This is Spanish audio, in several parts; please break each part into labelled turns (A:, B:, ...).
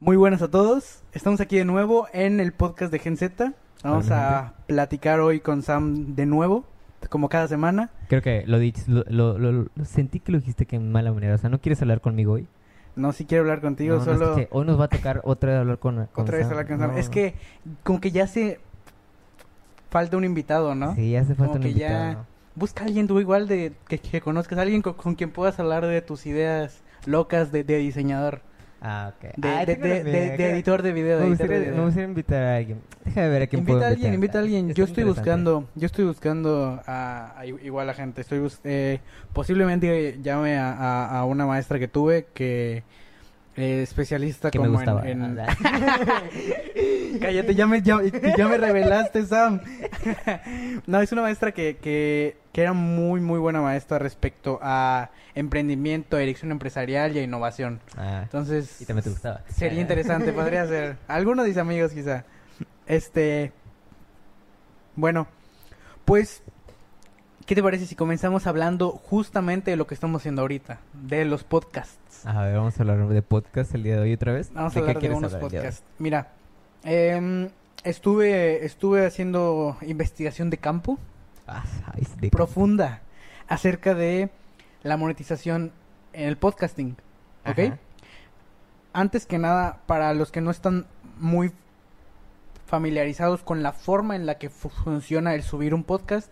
A: Muy buenas a todos. Estamos aquí de nuevo en el podcast de Gen Z. Vamos a platicar hoy con Sam de nuevo, como cada semana.
B: Creo que lo, lo, lo, lo- sentí que lo dijiste que en mala manera. O sea, ¿no quieres hablar conmigo hoy?
A: No, si quiero hablar contigo,
B: No, no, es
A: solo
B: que hoy nos va a tocar otra vez hablar con, con
A: otra vez
B: Sam.
A: hablar con Sam.
B: No.
A: Es que como que ya se falta un invitado, ¿no?
B: Sí, hace falta
A: Como
B: un
A: que
B: invitado.
A: ya- Busca a alguien tú igual de que, que conozcas, alguien con, con quien puedas hablar de tus ideas locas de, de diseñador,
B: Ah, ok.
A: de,
B: Ay,
A: de, de- de- editor de video. de
B: Me gustaría,
A: video.
B: me gustaría invitar a alguien. Déjame ver a quién
A: Invita
B: puedo
A: a alguien, invita a alguien. Yo estoy buscando, yo estoy buscando a, a igual a gente. Estoy bus- eh, posiblemente llame a, a- a una maestra que tuve que eh, especialista
B: Que me
A: como
B: gustaba.
A: en, en-
B: Ah,
A: Cállate, ya me, ya, ya me revelaste, Sam. no, es una maestra que, que, que era muy, muy buena maestra respecto a emprendimiento, dirección empresarial y a innovación.
B: ah,
A: Entonces,
B: y también te gustaba.
A: sería
B: Ah.
A: interesante, podría ser. Algunos de mis amigos, quizá. Este. Bueno, pues. ¿Qué te parece si comenzamos hablando justamente de lo que estamos haciendo ahorita? De los podcasts.
B: A ver, vamos a hablar de podcast el día de hoy otra vez.
A: Vamos a
B: qué
A: hablar de
B: quieres
A: unos
B: hablar de
A: podcasts. Mira, em, estuve, estuve haciendo investigación de campo
B: Ah, de-
A: profunda acerca de la monetización en el podcasting. ¿Ok?
B: Ajá.
A: Antes que nada, para los que no están muy familiarizados con la forma en la que fu- funciona el subir un podcast,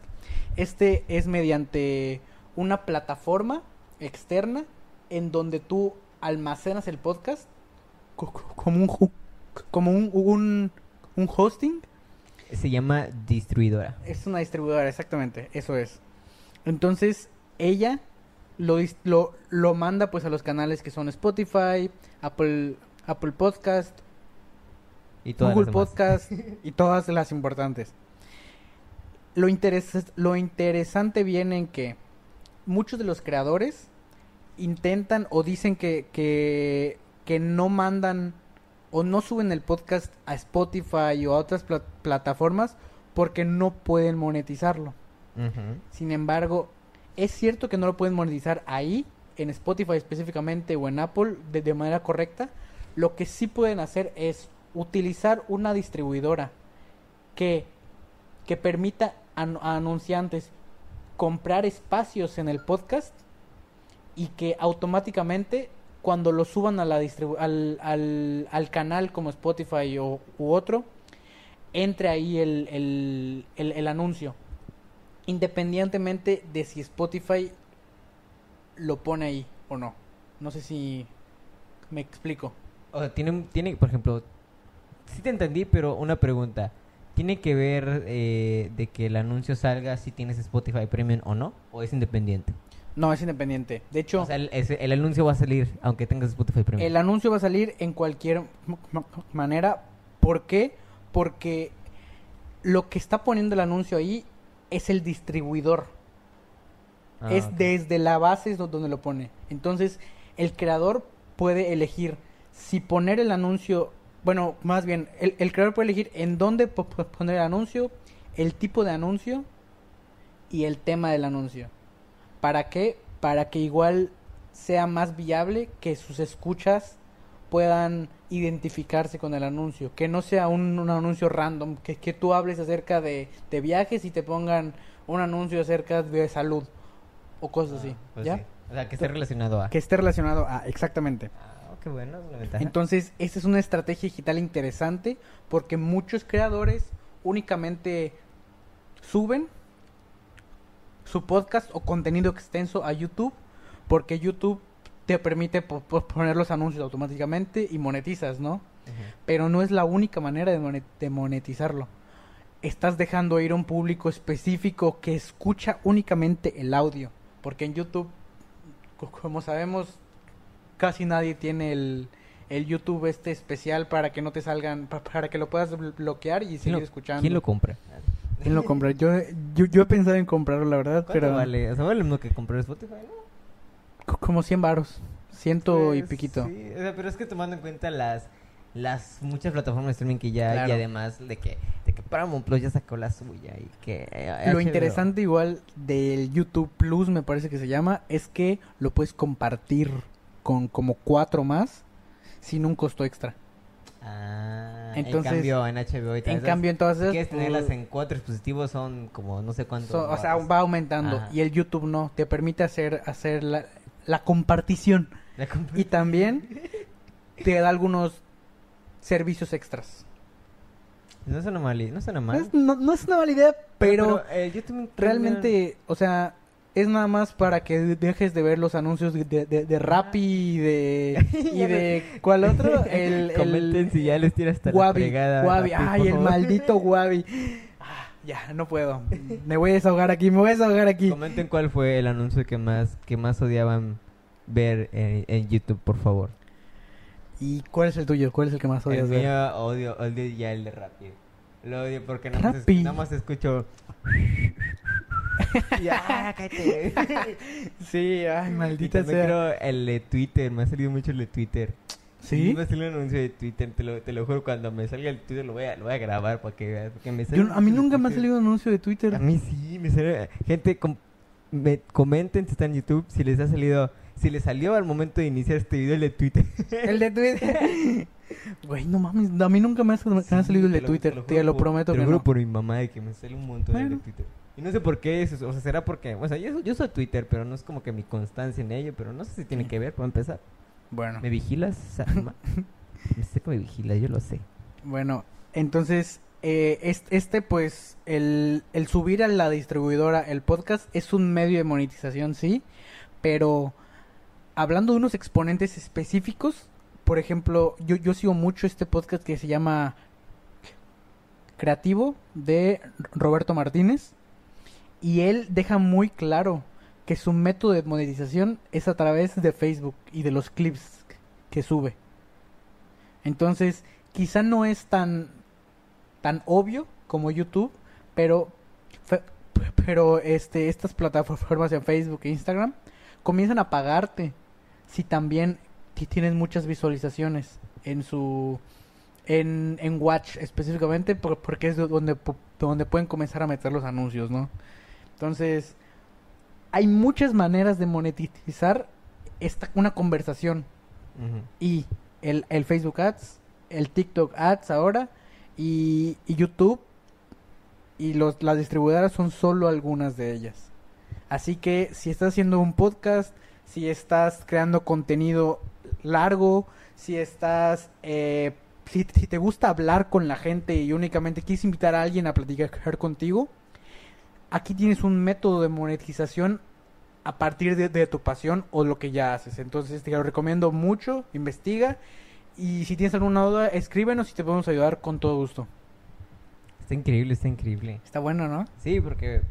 A: este es mediante una plataforma externa en donde tú almacenas el podcast co- co- como un como un, un, un hosting
B: Se llama distribuidora.
A: es una distribuidora, exactamente, eso es. Entonces, ella lo, lo, lo manda pues a los canales que son Spotify, Apple, Apple Podcast,
B: Y
A: Google. Podcast y todas las importantes. Lo, interes- lo interesante viene en que muchos de los creadores intentan o dicen que, que, que no mandan o no suben el podcast a Spotify o a otras pla- plataformas porque no pueden monetizarlo. Sin embargo, es cierto que no lo pueden monetizar ahí, en Spotify específicamente o en Apple de, de manera correcta. Lo que sí pueden hacer es utilizar una distribuidora que, que permita a anunciantes comprar espacios en el podcast y que automáticamente cuando lo suban a la al, al, al canal como Spotify o, u otro, entre ahí el, el, el, el anuncio independientemente de si Spotify lo pone ahí o no. No sé si me explico.
B: O sea, tiene, tiene, por ejemplo, sí te entendí, pero una pregunta. ¿Tiene que ver eh, de que el anuncio salga si tienes Spotify Premium o no? ¿O es independiente?
A: No, es independiente. De hecho,
B: O sea, el, anuncio va a salir aunque tengas Spotify Premium.
A: el anuncio va a salir en cualquier manera. ¿Por qué? Porque lo que está poniendo el anuncio ahí es el distribuidor.
B: Ah,
A: es desde la base donde lo pone. Entonces, el creador puede elegir si poner el anuncio, bueno, más bien, el, el creador puede elegir en dónde po- po- poner el anuncio, el tipo de anuncio y el tema del anuncio. ¿Para qué? Para que igual sea más viable que sus escuchas puedan identificarse con el anuncio, que no sea un, un anuncio random, que, que tú hables acerca de, de viajes y te pongan un anuncio acerca de salud o cosas así,
B: Pues
A: ¿ya?
B: sí. O sea, que esté relacionado a...
A: Que esté relacionado a, exactamente.
B: Ah, qué bueno, es una ventaja.
A: Entonces, esta es una estrategia digital interesante porque muchos creadores únicamente suben su podcast o contenido extenso a YouTube porque YouTube te permite po- po- poner los anuncios automáticamente y monetizas, ¿no? Pero no es la única manera de, monet- de monetizarlo. Estás dejando ir a un público específico que escucha únicamente el audio. Porque en YouTube, co- como sabemos, casi nadie tiene el, el YouTube este especial para que no te salgan, pa- para que lo puedas bl- bloquear y
B: ¿Quién
A: seguir
B: lo,
A: escuchando.
B: ¿Quién lo compra?
A: ¿Quién lo compra? Yo, yo, yo he pensado en comprarlo, la verdad,
B: ¿Cuánto
A: pero
B: vale? O sea, vale lo mismo que comprar Spotify,
A: como 100 varos. Ciento y
B: Pues,
A: piquito.
B: Sí, o sea, pero es que tomando en cuenta las las muchas plataformas de streaming que ya hay
A: Claro.
B: y además de que de que Paramount Plus ya sacó la suya y que eh,
A: Lo
B: HBO.
A: interesante igual del YouTube Plus, me parece que se llama, es que lo puedes compartir con como cuatro más sin un costo extra.
B: Ah,
A: Entonces,
B: en cambio en HBO y
A: En cambio, entonces...
B: quieres tenerlas
A: uh,
B: en cuatro dispositivos son como no sé cuántos.
A: so- o sea, va aumentando.
B: Ajá.
A: Y el YouTube no, te permite hacer, hacer la, la compartición.
B: La comp-
A: Y también te da algunos servicios extras.
B: No suena mal, no suena
A: No
B: mal.
A: es, no- no es una mala idea, pero...
B: eh, yo también
A: Realmente, o sea, es nada más para que dejes de ver los anuncios de, de, de Rappi y de... y de... ¿Cuál otro? El...
B: Comenten
A: el
B: si ya les tira hasta la
A: Wabi,
B: fregada.
A: Wabi. Ay,
B: por
A: el maldito Wabi. Ah, ya, no puedo. Me voy a desahogar aquí, me voy a desahogar aquí.
B: Comenten cuál fue el anuncio que más que más odiaban ver en, en YouTube, por favor.
A: ¿Y cuál es el tuyo? ¿Cuál es el que más
B: el
A: odias ver?
B: mío odio, odio ya el de Rappi. Lo odio porque nada más escucho. ya, cállate.
A: Sí, ay, maldita sea.
B: creo el de Twitter, me ha salido mucho el de Twitter.
A: ¿Sí?
B: Me salió un anuncio de Twitter, te lo, te lo juro, cuando me salga el Twitter lo voy a, lo voy a grabar para que veas. Porque me
A: Yo- a mí nunca me ha salido un anuncio de Twitter.
B: A mí sí, me sale. Gente, com- me comenten si están en YouTube, si les ha salido. Si les salió al momento de iniciar este video el de Twitter.
A: El de Twitter. Güey, no mames, a mí nunca me ha, salido el de
B: Te lo-
A: Twitter.
B: te lo
A: Te
B: juro
A: lo
B: por-
A: prometo
B: te
A: que
B: lo juro
A: no.
B: por mi mamá de que me sale un montón el de
A: Bueno.
B: Twitter. Y no sé por qué es, o sea, será porque, o sea, yo, yo uso Twitter, pero no es como que mi constancia en ello, pero no sé si tiene que ver, para empezar.
A: Bueno.
B: ¿Me vigilas? Sé que me vigilas, yo lo sé.
A: Bueno, entonces, eh, es- este, pues, el, el subir a la distribuidora el podcast es un medio de monetización, sí, pero hablando de unos exponentes específicos, por ejemplo, yo, yo sigo mucho este podcast que se llama Creativo de Roberto Martínez y él deja muy claro que su método de monetización es a través de Facebook y de los clips que sube. Entonces, quizá no es tan tan obvio como YouTube, pero pero este estas plataformas en Facebook e Instagram comienzan a pagarte si también ti- tienes muchas visualizaciones en su en, en Watch específicamente por- porque es de donde donde pueden comenzar a meter los anuncios, ¿no? Entonces, hay muchas maneras de monetizar esta una conversación y el, el Facebook Ads, el TikTok Ads ahora y, y YouTube y los, las distribuidoras son solo algunas de ellas. Así que si estás haciendo un podcast, si estás creando contenido largo, si estás... eh, si, si te gusta hablar con la gente y únicamente quieres invitar a alguien a platicar contigo, aquí tienes un método de monetización a partir de, de tu pasión o lo que ya haces. Entonces te lo recomiendo mucho, investiga y si tienes alguna duda, escríbenos y te podemos ayudar con todo gusto.
B: Está increíble, está increíble.
A: Está bueno, ¿no?
B: Sí, porque eh,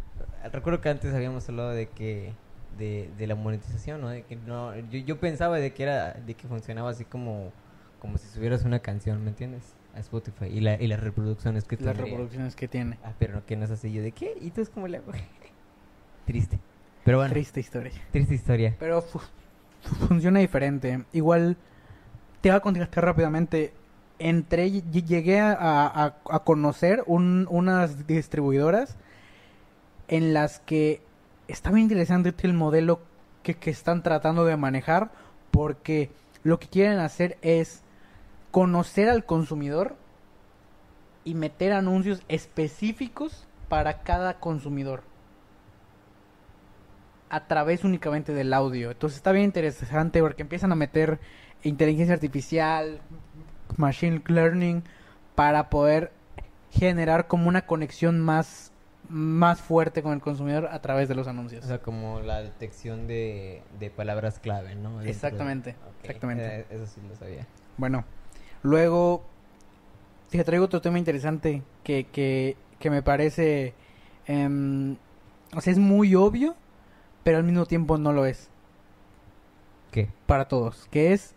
B: recuerdo que antes habíamos hablado de que de, de la monetización, ¿no? De que no yo, yo pensaba de que era de que funcionaba así como como si subieras una canción, ¿me entiendes? A Spotify y la y las reproducciones que
A: Las
B: tendría.
A: reproducciones que tiene.
B: Ah, pero que no es así yo de qué? ¿Y tú es como hago? Triste. Pero bueno,
A: Triste historia.
B: triste historia.
A: Pero fu- fu- funciona diferente. Igual te voy a contestar rápidamente. Entré, llegué a, a- a conocer un- unas distribuidoras en las que está bien interesante el modelo que, que están tratando de manejar porque lo que quieren hacer es conocer al consumidor y meter anuncios específicos para cada consumidor a través únicamente del audio. Entonces está bien interesante porque empiezan a meter inteligencia artificial, machine learning para poder generar como una conexión más más fuerte con el consumidor a través de los anuncios.
B: O sea, como la detección de, de palabras clave, ¿no? Dentro de-
A: Exactamente, exactamente.
B: eh, eso sí lo sabía.
A: Bueno, luego te traigo otro tema interesante que, que, que me parece, em, o sea, es muy obvio, pero al mismo tiempo no lo es
B: ¿Qué?
A: para todos, que es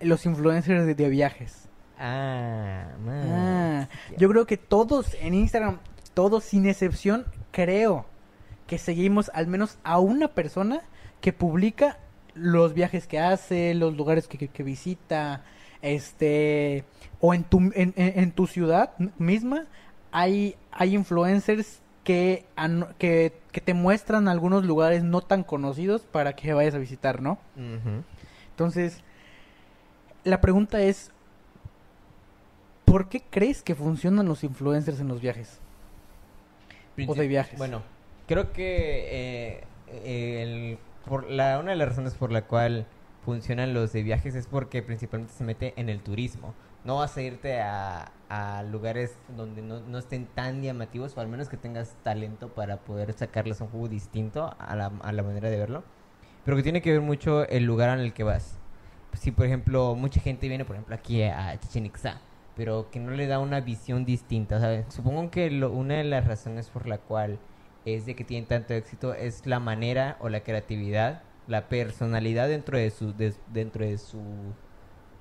A: los influencers de, de viajes.
B: Ah, man.
A: Ah, yo creo que todos en Instagram, todos sin excepción, creo que seguimos al menos a una persona que publica los viajes que hace, los lugares que, que- que visita, este, o en tu, en, en- tu ciudad misma hay, hay influencers que, que, que te muestran algunos lugares no tan conocidos para que vayas a visitar, ¿no? Entonces, la pregunta es, ¿Por qué crees que funcionan los influencers en los viajes? O de viajes.
B: Bueno, creo que eh, el- por la, una de las razones por la cual funcionan los de viajes es porque principalmente se mete en el turismo. No vas a irte a, a lugares donde no, no estén tan llamativos o al menos que tengas talento para poder sacarles un juego distinto a la, a la manera de verlo. Pero que tiene que ver mucho el lugar en el que vas. Si, por ejemplo, mucha gente viene, por ejemplo, aquí a Chichen Itza, pero que no le da una visión distinta, ¿sabes? Supongo que lo- una de las razones por la cual es de que tienen tanto éxito es la manera o la creatividad, la personalidad dentro de su de- dentro de su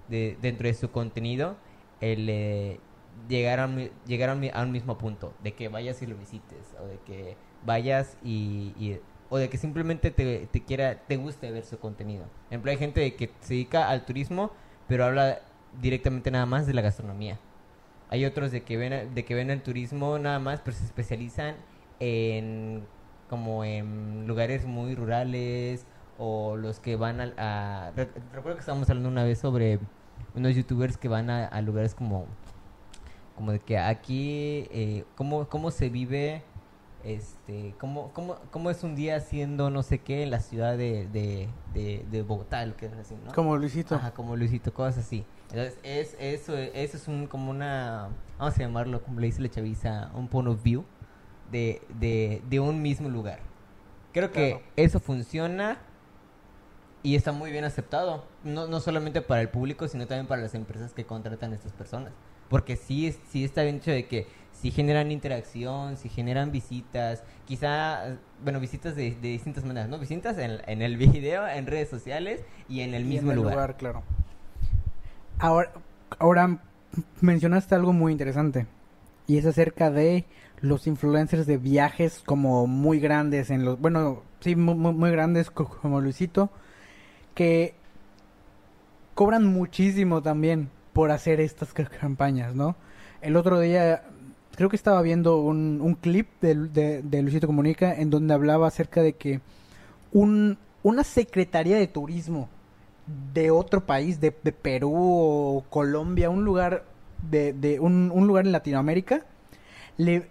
B: de- dentro de su contenido, el eh, llegar a llegar a un, mismo punto, de que vayas y lo visites o de que vayas y, o de que simplemente te, quiera te guste ver su contenido. Hay gente que se dedica al turismo, pero habla directamente nada más de la gastronomía. Hay otros de que ven de que ven el turismo nada más, pero se especializan en como en lugares muy rurales o los que van al- a, re- recuerdo que estábamos hablando una vez sobre unos youtubers que van a, a lugares como como de que aquí eh, cómo cómo se vive este cómo, cómo, cómo es un día haciendo no sé qué en la ciudad de, de, de, de Bogotá lo que es así ¿no?
A: Como Luisito.
B: Ajá, como Luisito, cosas así. Entonces, es, eso, eso es un, como una, vamos a llamarlo, como le dice la chaviza, un point of view de, de, de un mismo lugar. Creo que
A: Claro.
B: eso funciona y está muy bien aceptado. No, no solamente para el público, sino también para las empresas que contratan a estas personas. Porque sí, es- sí está bien hecho de que si generan interacción, si generan visitas, quizá, bueno, visitas de, de distintas maneras, ¿no? Visitas en, en el video, en redes sociales y en el
A: Y
B: mismo
A: en el
B: lugar.
A: claro. Ahora, ahora mencionaste algo muy interesante y es acerca de los influencers de viajes como muy grandes en los, bueno, sí, muy, muy- grandes co- como Luisito, que cobran muchísimo también por hacer estas ca- campañas, ¿no? El otro día creo que estaba viendo un, clip de, de- Luisito Comunica en donde hablaba acerca de que un, una secretaría de turismo de otro país, de, de Perú o Colombia, un lugar de, de un, un lugar en Latinoamérica, le,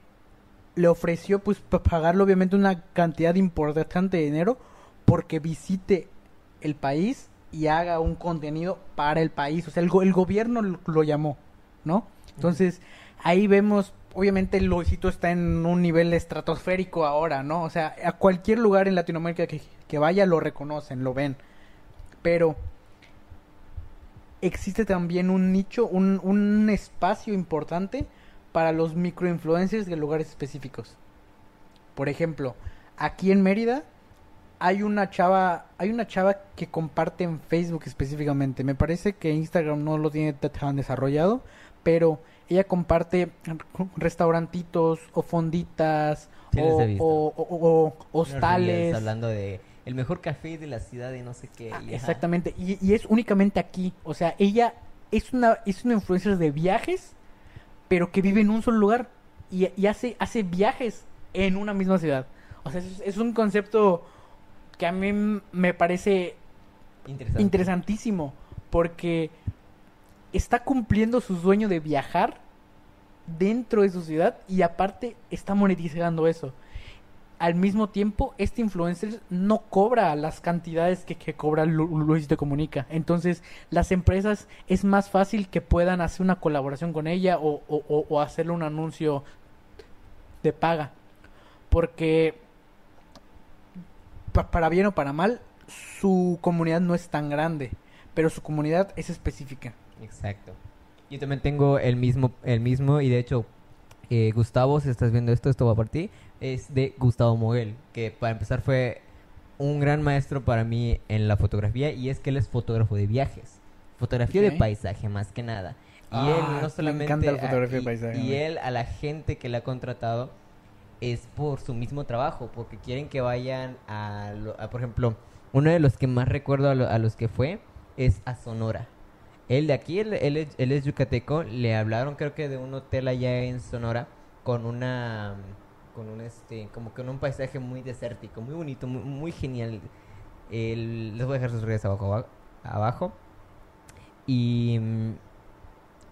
A: le ofreció pues pa- pagarle obviamente una cantidad importante de dinero porque visite el país y haga un contenido para el país. O sea, el, el gobierno lo, llamó, ¿no? Entonces, ahí vemos, obviamente Luisito está en un nivel estratosférico ahora, ¿no? O sea, a cualquier lugar en Latinoamérica que, que vaya lo reconocen, lo ven. Pero existe también un nicho, un, un espacio importante para los microinfluencers de lugares específicos. Por ejemplo, aquí en Mérida hay una chava, hay una chava que comparte en Facebook específicamente. Me parece que Instagram no lo tiene tan desarrollado, pero ella comparte restaurantitos o fonditas
B: Sí,
A: o, o- o- hostales.
B: hablando de el mejor café de la ciudad de no sé qué.
A: Ah,
B: y
A: exactamente, y, y es únicamente aquí. O sea, ella es una, es una influencer de viajes, pero que vive en un solo lugar y, y hace, hace viajes en una misma ciudad. O sea, es, es un concepto que a mí me parece
B: Interesante.
A: interesantísimo, porque está cumpliendo su sueño de viajar dentro de su ciudad y aparte está monetizando eso. Al mismo tiempo, este influencer no cobra las cantidades que, que cobra Lu- Luisito Comunica. Entonces, las empresas es más fácil que puedan hacer una colaboración con ella o, o- hacerle un anuncio de paga. Porque, para bien o para mal, su comunidad no es tan grande, pero su comunidad es específica.
B: Exacto. Yo también tengo el mismo, el mismo y de hecho, eh, Gustavo, si estás viendo esto, esto va para ti, es de Gustavo Moguel, que para empezar fue un gran maestro para mí en la fotografía y es que él es fotógrafo de viajes, fotografía de paisaje más que nada. Y
A: Ah,
B: él no solamente
A: encanta la
B: a-
A: fotografía de
B: y-
A: paisaje,
B: y
A: güey.
B: él a la gente que le ha contratado es por su mismo trabajo, porque quieren que vayan a, por ejemplo, uno de los que más recuerdo a, lo- a los que fue es a Sonora. Él de aquí, él, es, yucateco, le hablaron creo que de un hotel allá en Sonora con una, con un este, como con un paisaje muy desértico, muy bonito, muy, muy genial. El- les voy a dejar sus redes abajo, aba- abajo. Y mm,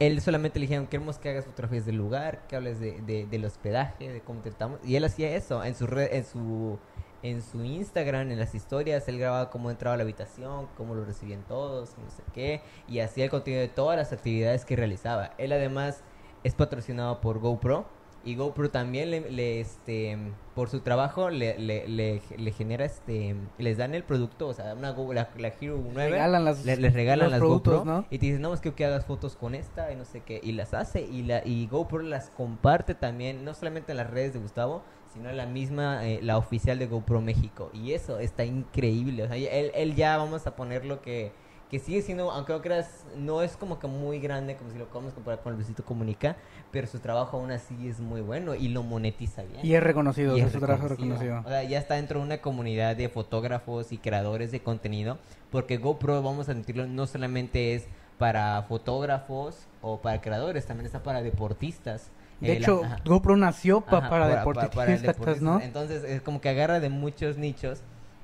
B: él solamente le dijeron, queremos que hagas fotografías del lugar, que hables de, de- del hospedaje, de cómo tratamos. Y él hacía eso en su red, en su en su Instagram, en las historias, él grababa cómo entraba a la habitación, cómo lo recibían todos, no sé qué, y hacía el contenido de todas las actividades que realizaba. Él además es patrocinado por GoPro y GoPro también le, le, este por su trabajo le, le, le, genera este les dan el producto, o sea, una Go- la, la Hero 9
A: Regalan las,
B: le- les regalan las
A: productos,
B: GoPro
A: ¿no?
B: y te dicen, no, es que que hagas fotos con esta y no sé qué, y las hace y la y GoPro las comparte también, no solamente en las redes de Gustavo, sino en la misma, eh, la oficial de GoPro México, y eso está increíble, o sea, él, él ya vamos a ponerlo que, que sigue siendo, aunque no creas, no es como que muy grande, como si lo podemos comparar con el Luisito Comunica, pero su trabajo aún así es muy bueno y lo monetiza bien.
A: Y es reconocido,
B: Y
A: sea,
B: es
A: su trabajo es
B: reconocido.
A: reconocido.
B: O sea, ya está dentro de una comunidad de fotógrafos y creadores de contenido, porque GoPro, vamos a admitirlo, no solamente es para fotógrafos o para creadores, también está para deportistas.
A: De
B: Eh,
A: hecho. GoPro nació pa-
B: Ajá,
A: para,
B: para-
A: deportistas,
B: para el
A: ¿no?
B: Entonces, es como que agarra de muchos nichos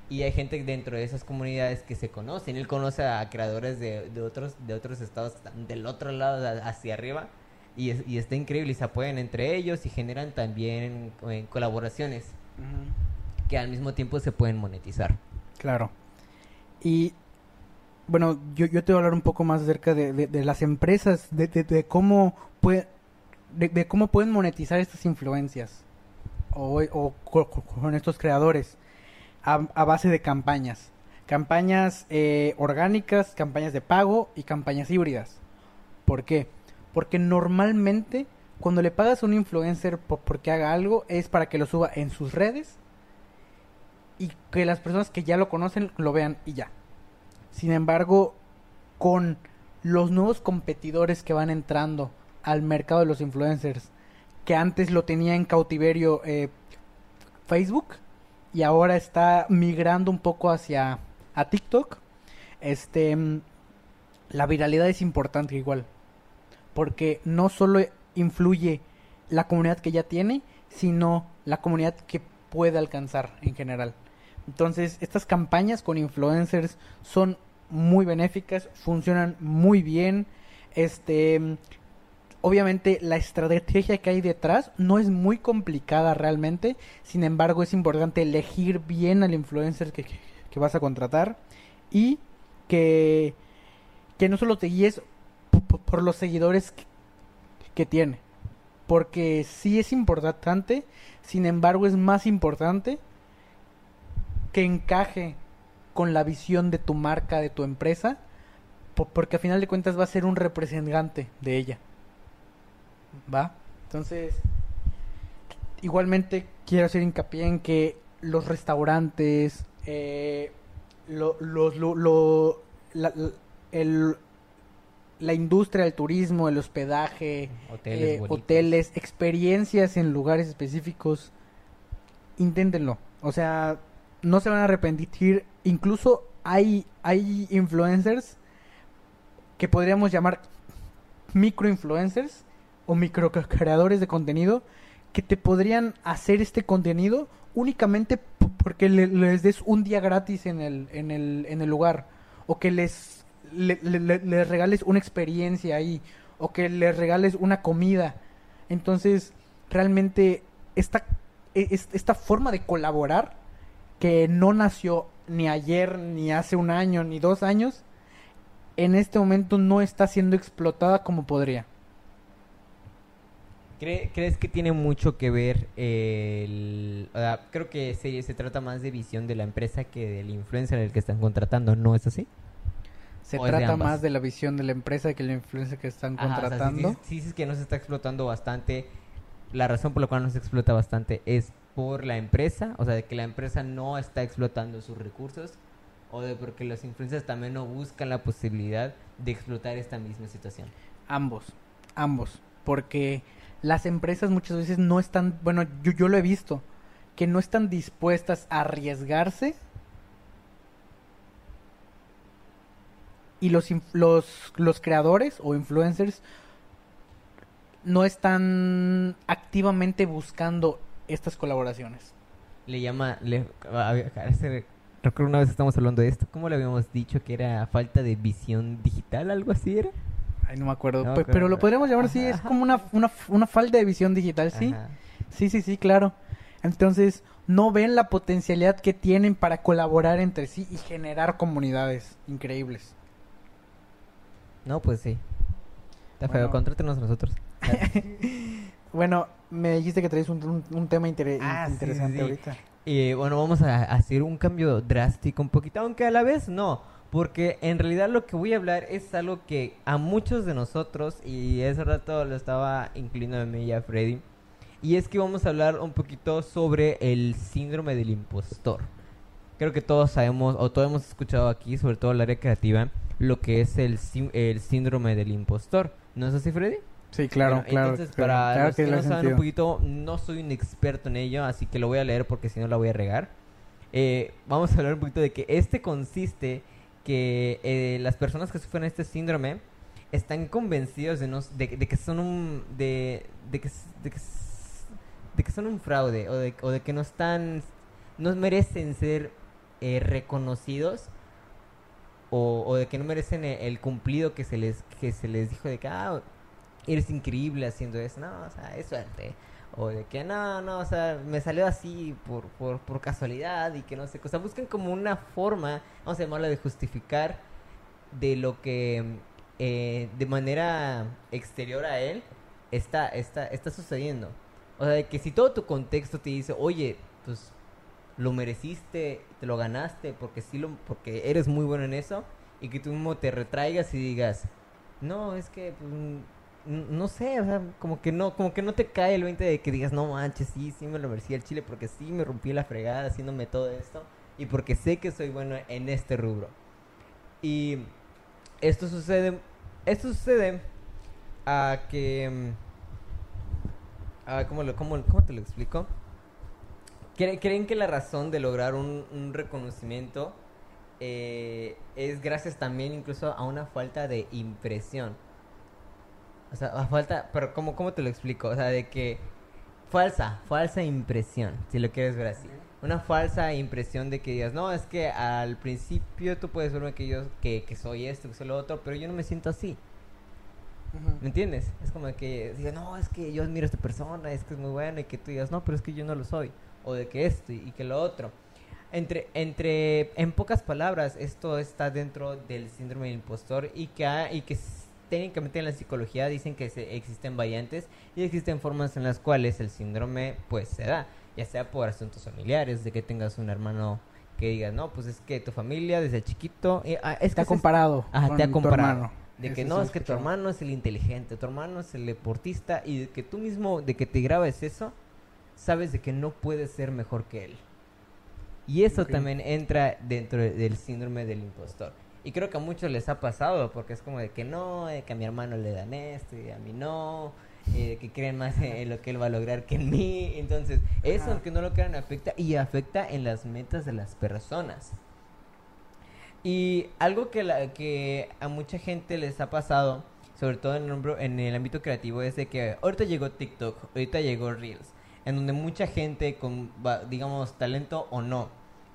B: y hay gente dentro de esas comunidades que se conocen. Él conoce a creadores de, de otros de otros estados del otro lado, hacia arriba. Y, es- y está increíble y se apoyan entre ellos y generan también eh, colaboraciones que al mismo tiempo se pueden monetizar.
A: Claro. Y bueno, yo, yo te voy a hablar un poco más acerca de, de- de las empresas, de, de- de cómo puede, de, de cómo pueden monetizar estas influencias o, o co- co- con estos creadores a, base de campañas. Campañas eh, orgánicas, campañas de pago y campañas híbridas. ¿Por qué? Porque normalmente cuando le pagas a un influencer po- porque haga algo es para que lo suba en sus redes y que las personas que ya lo conocen lo vean y ya. Sin embargo, con los nuevos competidores que van entrando al mercado de los influencers, que antes lo tenía en cautiverio eh, Facebook y ahora está migrando un poco hacia a TikTok, este mm, la viralidad es importante igual, porque no solo influye la comunidad que ya tiene, sino la comunidad que puede alcanzar en general. Entonces, estas campañas con influencers son muy benéficas, funcionan muy bien. Este, mm, obviamente la estrategia que hay detrás no es muy complicada realmente. Sin embargo, es importante elegir bien al influencer que, que- vas a contratar y que, que no solo te guíes por los seguidores que, que tiene. Porque sí es importante, sin embargo es más importante que encaje con la visión de tu marca, de tu empresa, po- porque a final de cuentas va a ser un representante de ella. ¿Va? Entonces, igualmente quiero hacer hincapié en que los restaurantes, eh, lo- los- lo- lo- la, el- la industria del turismo, el hospedaje,
B: Hoteles,
A: eh, hoteles, experiencias en lugares específicos, inténtenlo. O sea, no se van a arrepentir. Incluso hay, hay influencers que podríamos llamar microinfluencers o micro creadores de contenido que te podrían hacer este contenido únicamente porque le- les des un día gratis en el, en el, en el lugar o que les, le- le- le- les regales una experiencia ahí o que les regales una comida. Entonces, realmente esta, e- es- esta forma de colaborar que no nació ni ayer, ni hace un año, ni dos años, en este momento no está siendo explotada como podría.
B: ¿Cree- ¿Crees que tiene mucho que ver el... o sea, creo que se, se trata más de visión de la empresa que del influencer al que están contratando, ¿no es así?
A: Se
B: ¿O es de
A: trata más de la visión de la empresa que la influencia que están
B: Ajá, o sea, si
A: contratando.
B: dices- si dices que no se está explotando bastante, la razón por la cual no se explota bastante es por la empresa, o sea, de que la empresa no está explotando sus recursos, o de porque los influencers también no buscan la posibilidad de explotar esta misma situación.
A: Ambos, ambos. Porque las empresas muchas veces no están, bueno, yo, yo lo he visto, que no están dispuestas a arriesgarse. Y los, los, los creadores o influencers no están activamente buscando estas colaboraciones.
B: Le llama, le, recuerdo una vez estamos hablando de esto, ¿cómo le habíamos dicho que era falta de visión digital, algo así era?
A: Ay, no me acuerdo.
B: No acuerdo,
A: pero lo podríamos llamar así,
B: Ajá,
A: es
B: ajá.
A: como una, una, una falta de visión digital, ¿sí?
B: Ajá.
A: Sí, sí, sí, claro. Entonces, no ven la potencialidad que tienen para colaborar entre sí y generar comunidades increíbles.
B: No, pues sí. Está feo,
A: Bueno.
B: contrátenos a nosotros.
A: Bueno, me dijiste que traes un, un- un tema
B: Ah, sí,
A: interesante
B: sí.
A: ahorita.
B: Y bueno, vamos a hacer un cambio drástico un poquito, aunque a la vez no, porque en realidad lo que voy a hablar es algo que a muchos de nosotros, y ese rato lo estaba inclinando a mí y a Freddy, y es que vamos a hablar un poquito sobre el síndrome del impostor. Creo que todos sabemos, o todos hemos escuchado aquí, sobre todo el área creativa, lo que es el, el síndrome del impostor. ¿No es así, Freddy?
A: Sí, claro,
B: Bueno,
A: claro.
B: Entonces,
A: claro,
B: para
A: claro
B: los
A: que
B: no saben un poquito, no soy un experto en ello, así que lo voy a leer porque si no la voy a regar. Eh, vamos a hablar un poquito de que este consiste que eh, las personas que sufren este síndrome están convencidos de, no, de, que son un de, que, son un fraude o de, o de que no están no merecen ser eh, reconocidos o, de que no merecen e- el, cumplido que se les que se les dijo de que ah, eres increíble haciendo eso no o sea es suerte o de que no no o sea me salió así por, por, por casualidad y que no sé o sea buscan como una forma vamos a llamarla de justificar de lo que eh, de manera exterior a él está, está, está sucediendo. O sea, de que si todo tu contexto te dice, oye, pues lo mereciste, te lo ganaste porque sí lo, porque eres muy bueno en eso, y que tú mismo te retraigas y digas, no, es que pues, no sé, o como que no, como que no te cae el 20 de que digas, no manches, sí, sí me lo merecía el chile porque sí me rompí la fregada haciéndome todo esto y porque sé que soy bueno en este rubro. Y esto sucede, esto sucede a que, mm, a, ¿cómo, cómo- cómo te lo explico? Cre- ¿Creen que la razón de lograr un, un reconocimiento eh, es gracias también incluso a una falta de impresión? O sea, a falta, pero ¿cómo, ¿cómo te lo explico? O sea, de que falsa, falsa impresión, si lo quieres ver así. Una falsa impresión de que digas, no, es que al principio tú puedes verme que yo, que, que soy esto, que soy lo otro, pero yo no me siento así. ¿Me entiendes? Es como que digas, no, es que yo admiro a esta persona, es que es muy bueno, y que tú digas, no, pero es que yo no lo soy. O de que esto y, que lo otro. Entre, entre, en pocas palabras, esto está dentro del síndrome del impostor y que, ha- y que técnicamente en la psicología dicen que se, existen variantes y existen formas en las cuales el síndrome pues se da, ya sea por asuntos familiares, de que tengas un hermano que diga, no, pues es que tu familia desde chiquito... eh, ah, es
A: Te ha
B: que se-
A: comparado.
B: Ajá,
A: con
B: te ha comparado.
A: hermano.
B: De que
A: Eso
B: no, es que tu hermano es el inteligente, tu hermano es el deportista y de que tú mismo, de que te grabes eso, sabes de que no puedes ser mejor que él. Y eso también entra dentro de- del síndrome del impostor. Y creo que a muchos les ha pasado, porque es como de que no, de que a mi hermano le dan esto y a mí no, eh, que creen más en lo que él va a lograr que en mí. Entonces, eso,
A: Ajá.
B: aunque no lo crean, afecta y afecta en las metas de las personas. Y algo que, la, que a mucha gente les ha pasado, sobre todo en el, en el ámbito creativo, es de que ahorita llegó TikTok, ahorita llegó Reels, en donde mucha gente con, digamos, talento o no,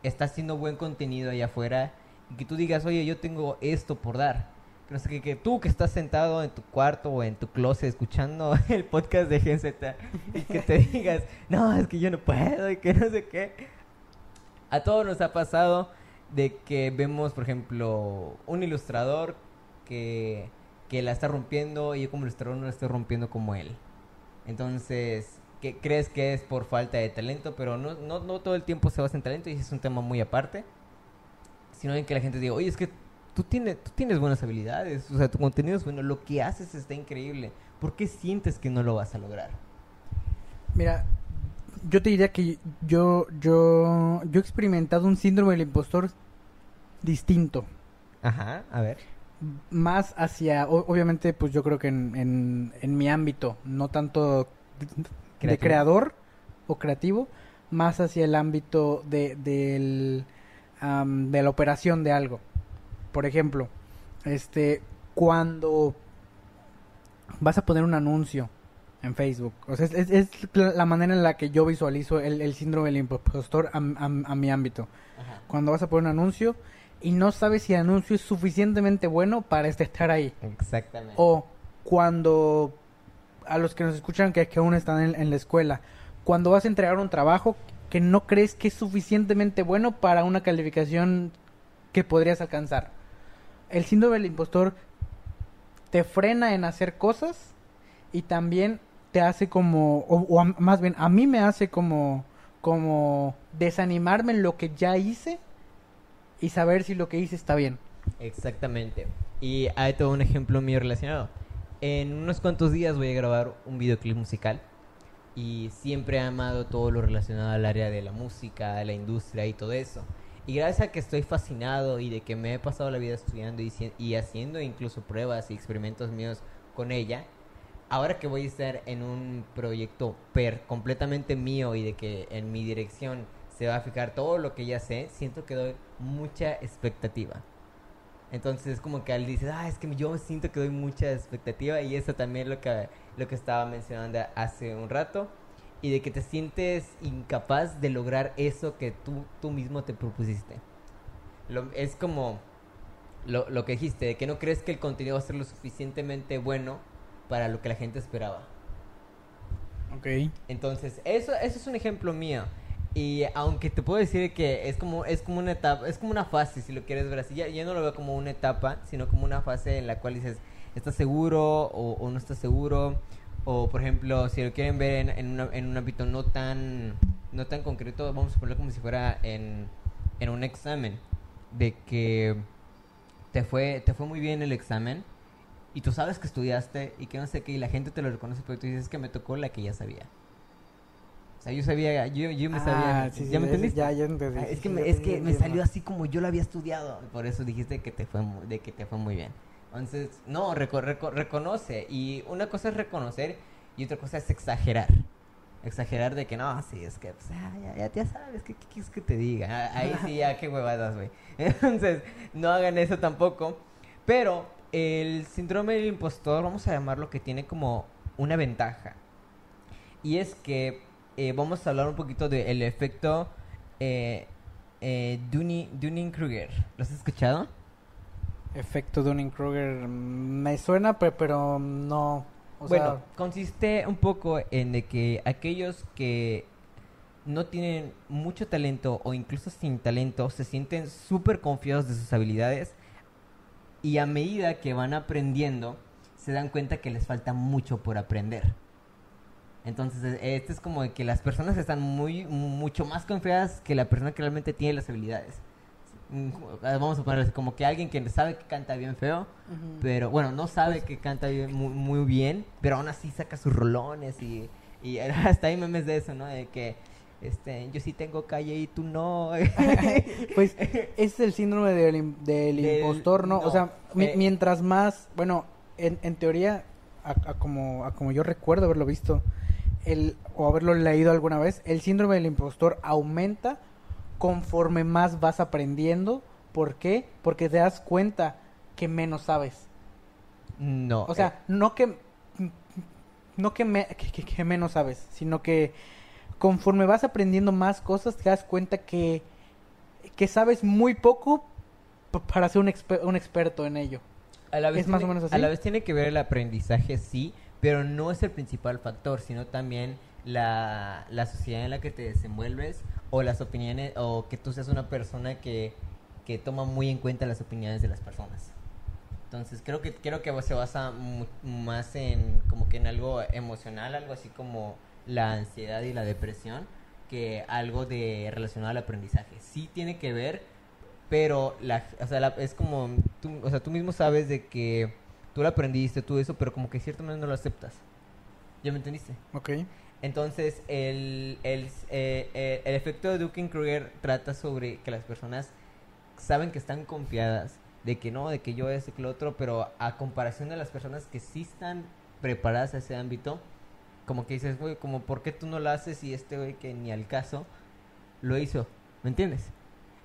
B: está haciendo buen contenido allá afuera que tú digas, oye, yo tengo esto por dar. Pero es que, que tú que estás sentado en tu cuarto o en tu closet escuchando el podcast de Gen Z y que te digas, no, es que yo no puedo y que no sé qué. A todos nos ha pasado de que vemos, por ejemplo, un ilustrador que, que la está rompiendo y yo como ilustrador no la estoy rompiendo como él. Entonces, que crees que es por falta de talento, pero no, no, no todo el tiempo se basa en talento y es un tema muy aparte. Sino en que la gente diga, oye, es que tú tienes, tú tienes buenas habilidades, o sea, tu contenido es bueno, lo que haces está increíble. ¿Por qué sientes que no lo vas a lograr?
A: Mira, yo te diría que yo, yo, yo he experimentado un síndrome del impostor distinto.
B: Ajá, a ver.
A: Más hacia, o- obviamente, pues yo creo que en, en, en mi ámbito, no tanto de, creador o creativo, más hacia el ámbito de, del, de la operación de algo. Por ejemplo, este, cuando vas a poner un anuncio en Facebook, o sea, es, es- es la la manera en la que yo visualizo el, el síndrome del impostor a, a- a mi ámbito
B: Ajá.
A: cuando vas a poner un anuncio y no sabes si el anuncio es suficientemente bueno para este estar ahí.
B: Exactamente.
A: O cuando a los que nos escuchan que, que aún están en, en la escuela, cuando vas a entregar un trabajo que no crees que es suficientemente bueno para una calificación que podrías alcanzar. El síndrome del impostor te frena en hacer cosas y también te hace como, o, a- más bien, a mí me hace como, como desanimarme en lo que ya hice y saber si lo que hice está bien.
B: Exactamente. Y hay todo un ejemplo mío relacionado. En unos cuantos días voy a grabar un videoclip musical y siempre he amado todo lo relacionado al área de la música, la industria y todo eso. Y gracias a que estoy fascinado y de que me he pasado la vida estudiando y, y haciendo incluso pruebas y experimentos míos con ella, ahora que voy a estar en un proyecto per completamente mío y de que en mi dirección se va a fijar todo lo que ya sé, siento que doy mucha expectativa. Entonces es como que al dices, ah, es que yo siento que doy mucha expectativa y eso también es lo que, lo que estaba mencionando hace un rato. Y de que te sientes incapaz de lograr eso que tú, tú mismo te propusiste. Lo- es como lo, lo que dijiste, de que no crees que el contenido va a ser lo suficientemente bueno para lo que la gente esperaba.
A: Ok.
B: Entonces, eso, eso es un ejemplo mío. Y aunque te puedo decir que es como, es como una etapa, es como una fase, si lo quieres ver así. Ya, ya no lo veo como una etapa, sino como una fase en la cual dices, ¿estás seguro o, no estás seguro? O, por ejemplo, si lo quieren ver en, en, una- en un ámbito no tan, no tan concreto, vamos a ponerlo como si fuera en, en un examen. De que te fue, te fue muy bien el examen y tú sabes que estudiaste y que no sé qué, y la gente te lo reconoce, pero tú dices "Es que me tocó la que ya sabía. Sea, yo sabía, yo, yo me sabía.
A: Ah, sí, sí,
B: ¿Ya me
A: ese-
B: entendiste?
A: Ya, ya entendí.
B: Ah,
A: sí,
B: es que,
A: sí,
B: me, es que me salió así como yo lo había estudiado. Por eso dijiste que te fue mu- de que te fue muy bien. Entonces, no, reco- reco- reconoce. Y una cosa es reconocer y otra cosa es exagerar. Exagerar de que no, sí, es que pues, ah, ya, ya, ya sabes, ¿qué, qué quieres que te diga? Ah, Ahí sí, ya, qué huevadas, güey. Entonces, no hagan eso tampoco. Pero el síndrome del impostor, vamos a llamarlo que tiene como una ventaja. Y es que eh, vamos a hablar un poquito del efecto eh, eh, Dunning- Dunning-Kruger. ¿Lo has escuchado?
A: Efecto Dunning-Kruger me suena, pe- pero no. O
B: bueno,
A: sea,
B: consiste un poco en de que aquellos que no tienen mucho talento o incluso sin talento se sienten súper confiados de sus habilidades y a medida que van aprendiendo se dan cuenta que les falta mucho por aprender. Entonces, e- este es como de que las personas están muy mucho más confiadas que la persona que realmente tiene las habilidades. Mm, Vamos a ponerles como que alguien que sabe que canta bien feo, pero bueno, no sabe que canta bien- muy, muy bien, pero aún así saca sus rolones y, y hasta hay memes de eso, ¿no? De que este, yo sí tengo calle y tú no.
A: pues es el síndrome del, im- del
B: Del-
A: impostor, ¿no?
B: no,
A: O sea,
B: eh.
A: mientras más, bueno, en, en teoría, a, a como, a como yo recuerdo haberlo visto el, o haberlo leído alguna vez, el síndrome del impostor aumenta conforme más vas aprendiendo. ¿Por qué? Porque te das cuenta que menos sabes.
B: no.
A: O sea, no que no que, me- que, menos sabes, sino que conforme vas aprendiendo más cosas te das cuenta que, que sabes muy poco para ser un, exper- un experto en ello.
B: A la vez
A: ¿Es más o menos así?
B: A la vez tiene que ver el aprendizaje, sí, pero no es el principal factor, sino también la, la sociedad en la que te desenvuelves o las opiniones, o que tú seas una persona que, que toma muy en cuenta las opiniones de las personas. Entonces creo que creo que se basa más en como que en algo emocional, algo así como la ansiedad y la depresión, que algo de relacionado al aprendizaje. Sí tiene que ver, pero la, o sea, la- es como tú, o sea, tú mismo sabes de que tú lo aprendiste, tú eso, pero como que cierto manera no lo aceptas. ¿Ya me entendiste?
A: Ok.
B: Entonces, el, el, eh, eh, el efecto de Dunning-Kruger trata sobre que las personas saben que están confiadas, de que no, de que yo esto, que lo otro, pero a comparación de las personas que sí están preparadas a ese ámbito, como que dices, güey, como, ¿por qué tú no lo haces y este güey que ni al caso lo hizo? ¿Me entiendes?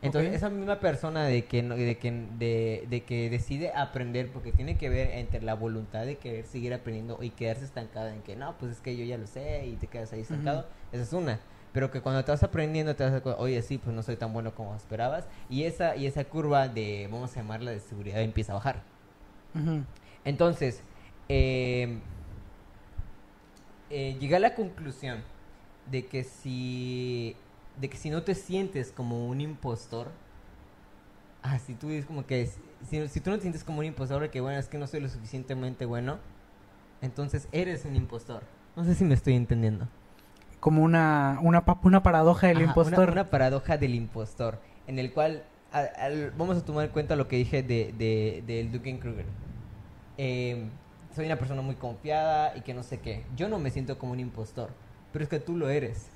B: Entonces, esa misma persona de que, no- de, que, de, de que decide aprender, porque tiene que ver entre la voluntad de querer seguir aprendiendo y quedarse estancada en que no, pues es que yo ya lo sé y te quedas ahí estancado, esa es una. pero que cuando te vas aprendiendo te das cuenta, oye, sí, pues no soy tan bueno como esperabas, y esa, y esa curva de, vamos a llamarla de seguridad, empieza a bajar. Entonces, eh, eh, llegué a la conclusión de que si de que si no te sientes como un impostor, ah, si tú dices como que si, si tú no te sientes como un impostor de que bueno, es que no soy lo suficientemente bueno, entonces eres un impostor. No sé si me estoy entendiendo.
A: Como una, una, una paradoja del
B: Ajá, una-
A: impostor.
B: Una, paradoja del impostor, en el cual a- al- vamos a tomar en cuenta lo que dije de, de, del Duke Kruger. Eh, soy una persona muy confiada y que no sé qué. Yo no me siento como un impostor, pero es que tú lo eres.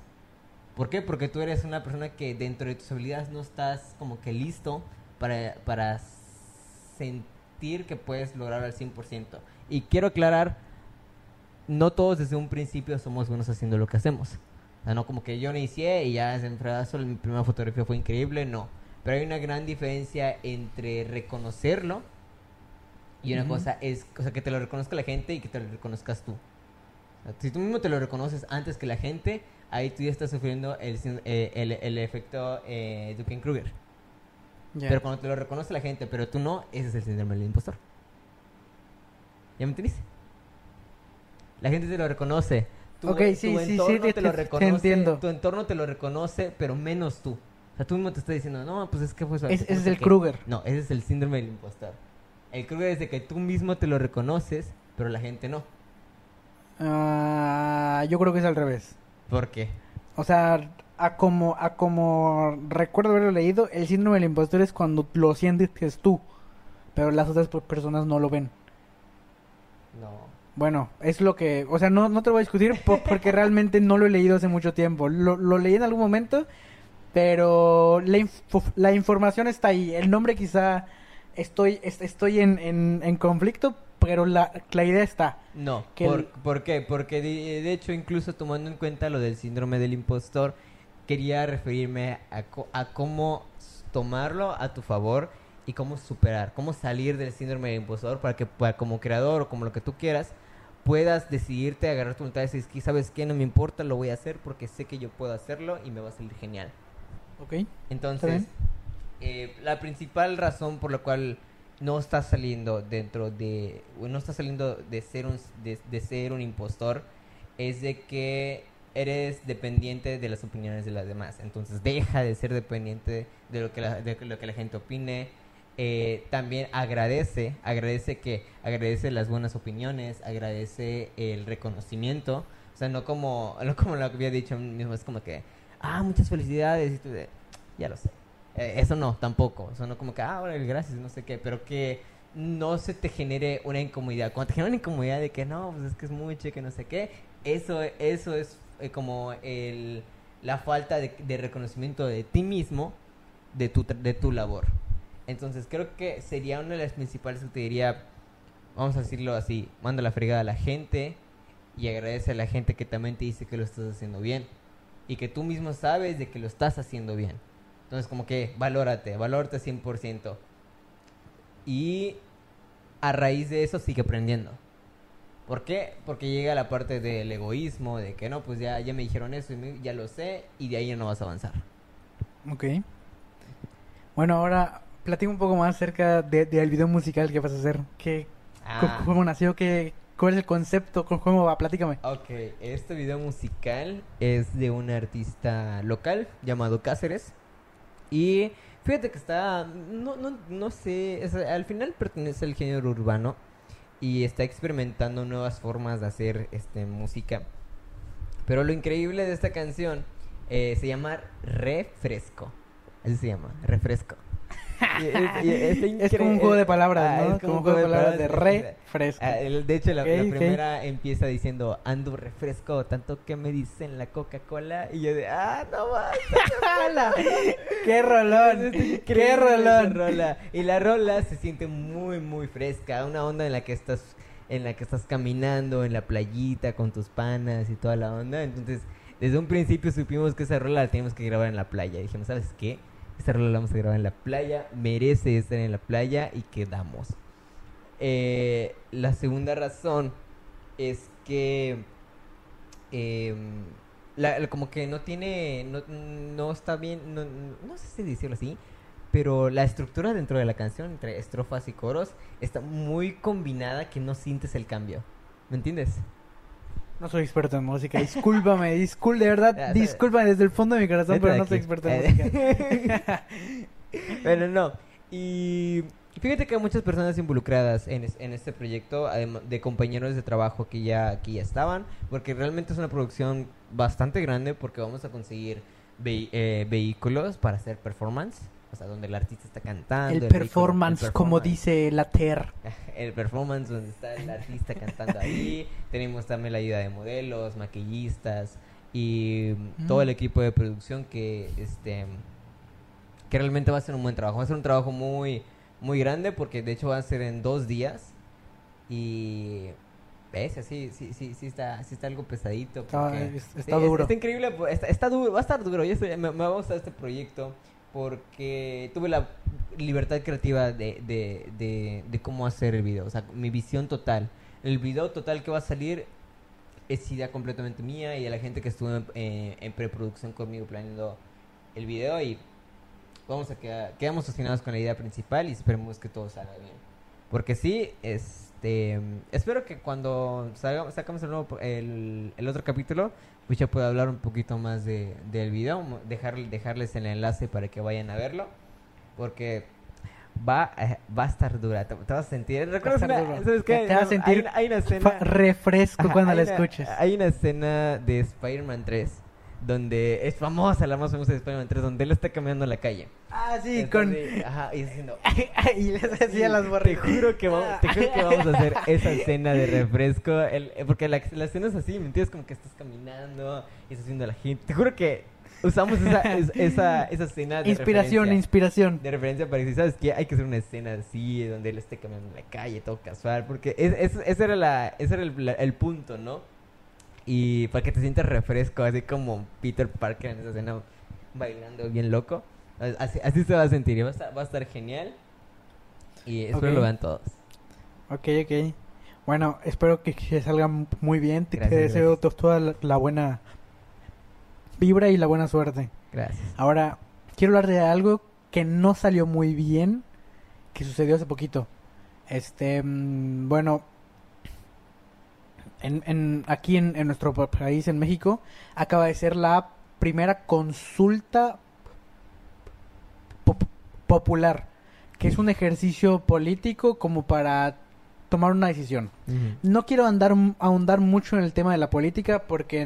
B: ¿Por qué? Porque tú eres una persona que dentro de tus habilidades no estás como que listo para, para sentir que puedes lograr al 100%. Y quiero aclarar, no todos desde un principio somos buenos haciendo lo que hacemos. O sea, no como que yo no inicié y ya en fregazo mi primera fotografía fue increíble, no. Pero hay una gran diferencia entre reconocerlo y una cosa es, o sea, que te lo reconozca la gente y que te lo reconozcas tú. O sea, si tú mismo te lo reconoces antes que la gente, ahí tú ya estás sufriendo el, eh, el, el efecto eh, Duncan-Kruger.
A: Ya.
B: Pero cuando te lo reconoce la gente, pero tú no, ese es el síndrome del impostor. ¿Ya me entendiste? La gente te lo reconoce. Tu,
A: Ok, sí,
B: tu
A: sí, sí,
B: entorno
A: te-
B: te lo
A: te
B: reconoce.
A: entiendo.
B: Tu entorno te lo reconoce, pero menos tú. O sea, tú mismo te estás diciendo, no, pues es que fue suave,
A: Es-
B: que
A: es el
B: qué".
A: Kruger.
B: No, ese es el síndrome del impostor. El Kruger es de que tú mismo te lo reconoces, pero la gente no.
A: Ah, yo creo que es al revés.
B: ¿Por qué?
A: O sea, a como, a como recuerdo haberlo leído, el síndrome del impostor es cuando lo sientes que es tú, pero las otras per- personas no lo ven.
B: No.
A: Bueno, es lo que, o sea, no, no te lo voy a discutir po- porque realmente no lo he leído hace mucho tiempo. Lo, lo leí en algún momento, pero la, info- la información está ahí. El nombre quizá estoy, es- estoy en, en, en conflicto, pero la, la idea está.
B: No,
A: Que
B: ¿por,
A: el-
B: ¿por qué? Porque de, de hecho, incluso tomando en cuenta lo del síndrome del impostor, quería referirme a, a cómo tomarlo a tu favor y cómo superar, cómo salir del síndrome del impostor para que para, como creador o como lo que tú quieras puedas decidirte, agarrar tu voluntad y decir, "Es que, ¿sabes qué? No me importa, lo voy a hacer porque sé que yo puedo hacerlo y me va a salir genial.
A: ¿Ok?
B: Entonces. Eh, la principal razón por la cual no estás saliendo dentro de, no estás saliendo de ser un, de, ser un impostor es de que eres dependiente de las opiniones de las demás. Entonces, deja de ser dependiente de lo que la, de lo que la gente opine. Eh, también agradece, agradece que agradece las buenas opiniones, agradece el reconocimiento, o sea, no como no como lo que había dicho mismo, es como que ah, muchas felicidades y tú ya lo sé. Eh, eso no, tampoco. Eso no como que, ah, órale, gracias, no sé qué. Pero que no se te genere una incomodidad. Cuando te genera una incomodidad de que no, pues es que es mucho, que no sé qué. Eso, eso es eh, como el, la falta de, reconocimiento de ti mismo, de tu, de tu labor. Entonces creo que sería una de las principales que te diría, vamos a decirlo así, manda la fregada a la gente y agradece a la gente que también te dice que lo estás haciendo bien. Y que tú mismo sabes de que lo estás haciendo bien. Entonces como que valórate, valórate 100%. Y a raíz de eso sigue aprendiendo. ¿Por qué? Porque llega la parte del egoísmo, de que no, pues ya, ya me dijeron eso y me- ya lo sé, y de ahí ya no vas a avanzar.
A: Ok. Bueno, ahora platica un poco más acerca de- del video musical que vas a hacer. ¿Qué,
B: Ah,
A: ¿Cómo nació? ¿Qué, ¿Cuál es el concepto? ¿Cómo- ¿Cómo va? Platícame.
B: ok, este video musical es de un artista local llamado Cáceres. Y fíjate que está, no, no, no sé, al final pertenece al género urbano y está experimentando nuevas formas de hacer este, música. Pero lo increíble de esta canción eh, se llama Refresco. Así se llama, Refresco. Y es- y está
A: Es como un juego de palabras,
B: Ah,
A: ¿no?
B: es
A: como un juego de palabras de re, fresco.
B: Ah, de hecho, la, primera empieza diciendo, ando refresco, tanto que me dicen la Coca-Cola. Y yo de, ah, no más.
A: ¡Qué rolón! ¡Qué rolón!
B: rola. Y la rola se siente muy, muy fresca. Una onda en la que estás en la que estás caminando en la playita con tus panas y toda la onda. Entonces, desde un principio supimos que esa rola la teníamos que grabar en la playa. Dijimos, ¿sabes qué? Esta rola la vamos a grabar en la playa. Merece estar en la playa y quedamos. Eh, la segunda razón es que la- como que no tiene, no, no está bien, no sé si decirlo así, pero la estructura dentro de la canción, entre estrofas y coros, está muy combinada que no sientes el cambio. ¿Me entiendes?
A: No soy experto en música, discúlpame, discul de verdad, discúlpame desde el fondo de mi corazón, pero no soy experto en
B: Eh,
A: música.
B: Pero no. Y fíjate que hay muchas personas involucradas en, es- en este proyecto, de compañeros de trabajo que ya, que ya estaban, porque realmente es una producción bastante grande porque vamos a conseguir eh, vehículos para hacer performance, o sea, donde el artista está cantando.
A: El
B: vehículo-
A: performance,
B: el
A: como
B: performance.
A: dice la TER.
B: El performance donde está el artista cantando ahí. Tenemos también la ayuda de modelos, maquillistas y mm, todo el equipo de producción que este que realmente va a ser un buen trabajo. Va a ser un trabajo muy muy grande porque de hecho va a ser en dos días y ves así sí sí sí está sí está algo pesadito
A: Está,
B: porque-
A: es-
B: Sí,
A: está
B: es-
A: duro.
B: Está increíble, pues, está, está duro, va a estar duro. Yo estoy- me, me va a gustar este proyecto porque tuve la libertad creativa de, de, de, cómo hacer el video. O sea, mi visión total. El video total que va a salir es idea completamente mía y de la gente que estuvo en, eh, en preproducción conmigo planeando el video y vamos a quedar, quedamos fascinados con la idea principal y esperemos que todo salga bien. Porque sí, este, espero que cuando salga, sacamos el, nuevo, el, el otro capítulo, pues ya pueda hablar un poquito más de, del video, dejar, dejarles el enlace para que vayan a verlo, porque va, eh, va a estar dura, te, te vas a sentir, ¿recuerdas
A: estar
B: una-. ¿sabes qué?
A: Te vas a
B: Hay-
A: sentir
B: hay, una escena...
A: Refresco cuando
B: hay
A: la escuches.
B: Hay una escena de Spider-Man 3 donde es famosa, la más famosa de Spider-Man 3, donde él está caminando en la calle.
A: Ah, sí, con...
B: ajá, y haciendo...
A: y les decía las
B: Te
A: borritas.
B: juro, que vamos, te juro que vamos a hacer esa escena de refresco. el- eh, porque la, la escena es así, ¿me entiendes? Como que estás caminando y estás viendo a la gente. Te juro que usamos esa, es- esa, esa escena de
A: Inspiración,
B: referencia,
A: inspiración.
B: de referencia para decir, ¿sabes qué? Hay que hacer una escena así, donde él esté caminando en la calle, todo casual. Porque es, es- ese era, la, ese era el, la- el punto, ¿no? Y para que te sientas refresco, así como Peter Parker en esa escena bailando bien loco. Así, así se va a sentir y va a estar, va a estar genial. Y espero
A: Ok.
B: lo vean todos.
A: Ok, ok. Bueno, espero que, que salga muy bien. Te, deseo
B: gracias.
A: toda la, la buena vibra y la buena suerte.
B: Gracias.
A: Ahora, quiero hablar de algo que no salió muy bien, que sucedió hace poquito. Este, mm, bueno, en, en- aquí en, en nuestro pa- país, en México, acaba de ser la primera consulta pop- popular, que es un ejercicio político como para tomar una decisión. No quiero andar ahondar mucho en el tema de la política porque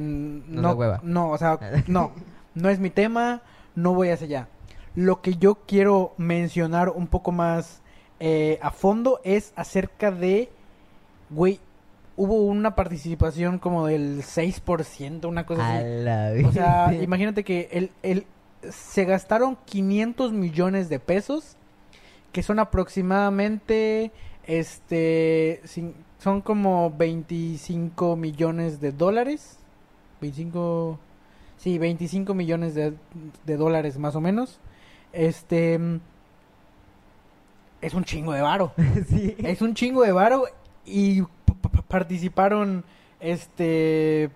B: hueva.
A: no, o sea, no, no es mi tema, no voy hacia allá. Lo que yo quiero mencionar un poco más eh, a fondo es acerca de, güey, hubo una participación como del 6%, una cosa
B: A
A: así.
B: la
A: O sea, imagínate que el, el, se gastaron 500 millones de pesos, que son aproximadamente, este, son como 25 millones de dólares. 25, sí, 25 millones de, de dólares más o menos. Este, es un chingo de varo.
B: sí.
A: Es un chingo de varo y participaron este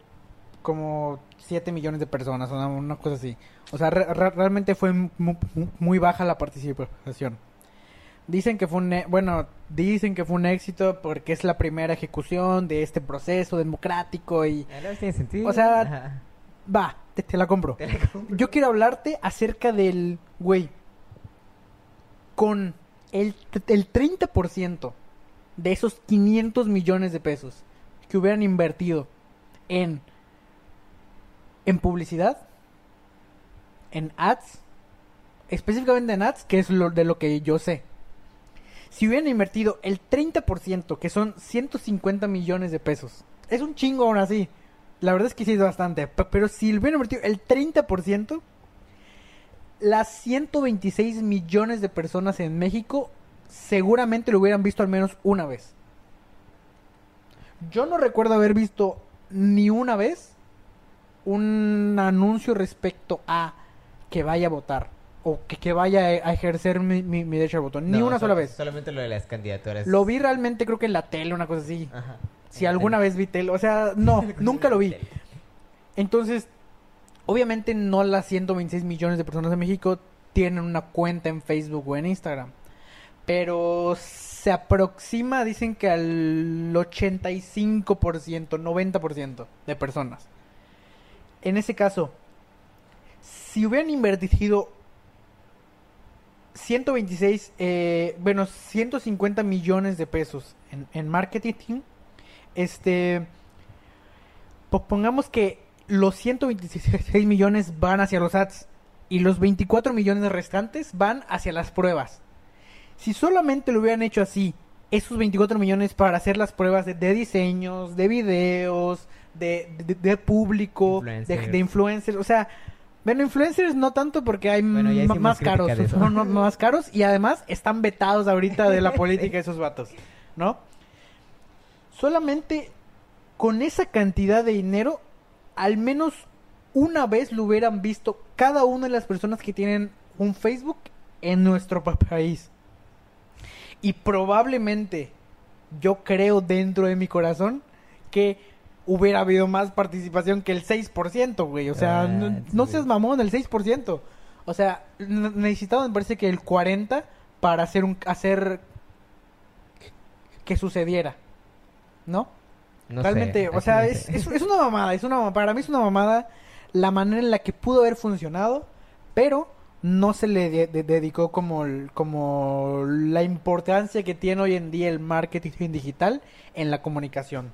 A: como 7 millones de personas, una, una cosa así. O sea, re- re- realmente fue mu- mu- muy baja la participación. Dicen que fue un e- bueno, dicen que fue un éxito porque es la primera ejecución de este proceso democrático y
B: Ah, tiene sentido.
A: O sea,
B: Ajá.
A: va, te, te la compro.
B: Te la compro.
A: Yo quiero hablarte acerca del, güey, con el, el 30% de esos 500 millones de pesos que hubieran invertido en, en publicidad, en ads, específicamente en ads, que es lo de lo que yo sé. Si hubieran invertido el 30%, que son 150 millones de pesos, es un chingo aún así. La verdad es que sí es bastante. pe- Pero si hubieran invertido el 30%, las 126 millones de personas en México seguramente lo hubieran visto al menos una vez. Yo no recuerdo haber visto ni una vez un anuncio respecto a que vaya a votar o que, que vaya a ejercer mi, mi- mi derecho al voto. Ni
B: No,
A: una
B: sol-
A: sola vez.
B: Solamente lo de las candidaturas.
A: Lo vi realmente creo que en la tele, una cosa así.
B: Ajá.
A: Si alguna vez vi tele, o sea, no, nunca lo vi. Entonces, Obviamente no las 126 millones de personas de México tienen una cuenta en Facebook o en Instagram. Pero se aproxima, dicen que al 85%, 90% de personas. En ese caso, si hubieran invertido 126, eh, bueno, 150 millones de pesos en, en marketing, este, pues pongamos que los 126 millones van hacia los ads y los 24 millones restantes van hacia las pruebas. Si solamente lo hubieran hecho así, esos 24 millones para hacer las pruebas de, de diseños, de videos, de, de, de público, de,
B: Influencers.
A: de influencers, o sea, bueno, influencers no tanto porque hay
B: Bueno, ya
A: más caros, más caros y además están vetados ahorita de la política esos vatos, ¿no? Solamente con esa cantidad de dinero, al menos una vez lo hubieran visto cada una de las personas que tienen un Facebook en nuestro pa- país. Y probablemente, yo creo dentro de mi corazón, que hubiera habido más participación que el 6%, güey. O sea,
B: Ah,
A: no, seas mamón, el 6%. O sea, necesitaban, me parece que el 40% para hacer un hacer que sucediera. ¿No?
B: No
A: Realmente,
B: sé,
A: o sea, es, es, es una mamada, es una mamada. Para mí es una mamada la manera en la que pudo haber funcionado, pero no se le de- de- dedicó como, como la importancia que tiene hoy en día el marketing digital en la comunicación.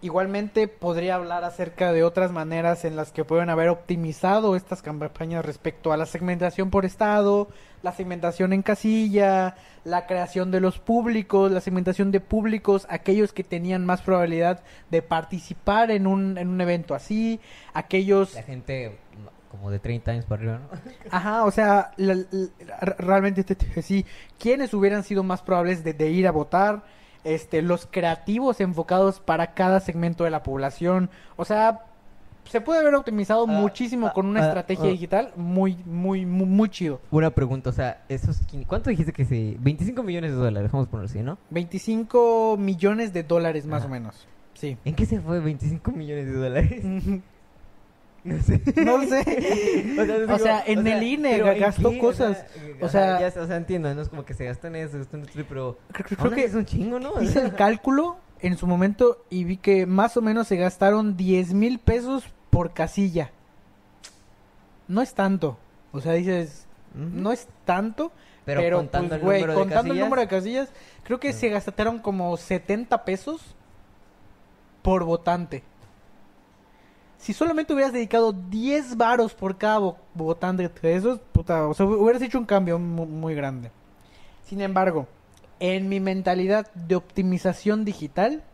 A: Igualmente podría hablar acerca de otras maneras en las que pueden haber optimizado estas campañas respecto a la segmentación por estado, la segmentación en casilla, la creación de los públicos, la segmentación de públicos, aquellos que tenían más probabilidad de participar en un, en un evento así, aquellos...
B: La gente como de 30 años para arriba, ¿no?
A: Ajá, o sea, la- la- realmente te- te- sí, ¿quiénes hubieran sido más probables de, de ir a votar? Este, los creativos enfocados para cada segmento de la población. O sea, se puede haber optimizado
B: Ah,
A: muchísimo
B: ah,
A: con una
B: ah,
A: estrategia digital muy, muy, muy, muy chido.
B: Una pregunta, o sea, esos ¿cuánto dijiste que se 25 millones de dólares, vamos a ponerlo así, ¿no?
A: 25 millones de dólares más o menos. Sí.
B: ¿En qué se fue 25 millones de dólares? No sé.
A: No sé.
B: O sea,
A: O sea, en el INE
B: ¿pero en
A: gastó
B: qué?
A: cosas.
B: O
A: O
B: sea, ya, o sea, entiendo, no es como que se gastó en eso, en esto, pero
A: Creo, que
B: es un chingo, ¿no?
A: Hice el cálculo en su momento y vi que más o menos se gastaron 10 mil pesos por casilla. No es tanto. O sea, dices, no es tanto,
B: pero,
A: pero,
B: contando
A: pues,
B: el
A: güey,
B: número de
A: contando el
B: casillas,
A: número de casillas, creo que se gastaron como 70 pesos por votante. Si solamente hubieras dedicado 10 varos por cada votante de esos, puta, o sea, hubieras hecho un cambio mu- muy grande. Sin embargo, en mi mentalidad de optimización digital,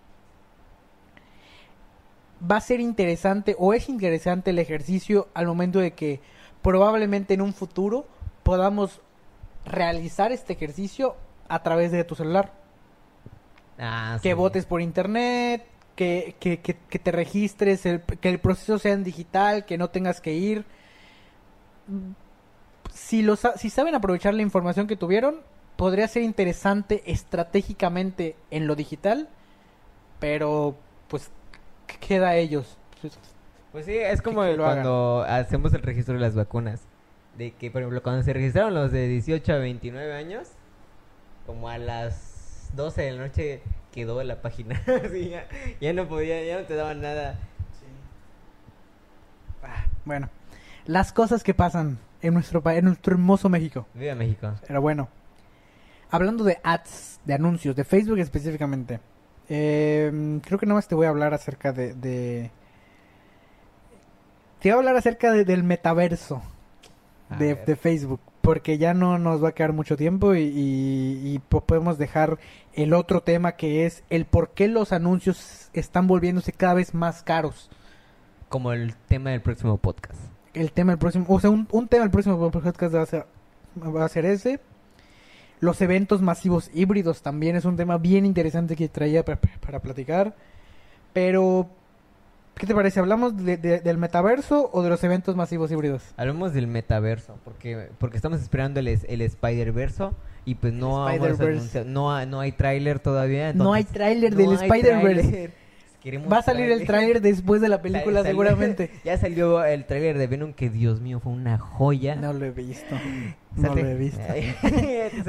A: va a ser interesante o es interesante el ejercicio al momento de que probablemente en un futuro podamos realizar este ejercicio a través de tu celular.
B: Ah,
A: Que
B: sí.
A: votes por internet, que, que, que, que te registres, el- que el proceso sea en digital, que no tengas que ir. Si, lo, sa- si saben aprovechar la información que tuvieron, podría ser interesante estratégicamente en lo digital, pero pues qu- queda a ellos. Pues,
B: sí, es como el-
A: hagan.
B: cuando hacemos el registro de las vacunas. De que, por ejemplo, cuando se registraron los de 18 a 29 años, como a las 12 de la noche quedó la página. Sí, ya, ya no podía, ya no te daban nada.
A: ah, bueno, las cosas que pasan en nuestro país, en nuestro hermoso México.
B: Viva México.
A: Pero bueno, hablando de ads, de anuncios, de Facebook específicamente, eh, creo que nada más te voy a hablar acerca de, de- Te voy a hablar acerca de- del metaverso de Facebook, porque ya no nos va a quedar mucho tiempo y, y- y po- podemos dejar el otro tema que es el por qué los anuncios están volviéndose cada vez más caros.
B: Como el tema del próximo podcast.
A: el tema del próximo, o sea, un, un tema del próximo podcast va a ser, va a ser ese. Los eventos masivos híbridos también es un tema bien interesante que traía para, para platicar. Pero, ¿qué te parece? ¿Hablamos de- de- del metaverso o de los eventos masivos híbridos?
B: Hablemos del metaverso, porque porque estamos esperando el, el Spider-Verso y pues no, anunciado- no, no hay tráiler todavía.
A: no hay tráiler
B: no
A: del Spider-Verse.
B: queremos
A: Va a salir el tráiler después de la película
B: Sal-
A: seguramente.
B: Ya salió el tráiler de Venom que Dios mío fue una joya.
A: No lo he visto. No
B: Salte.
A: lo he visto.
B: Te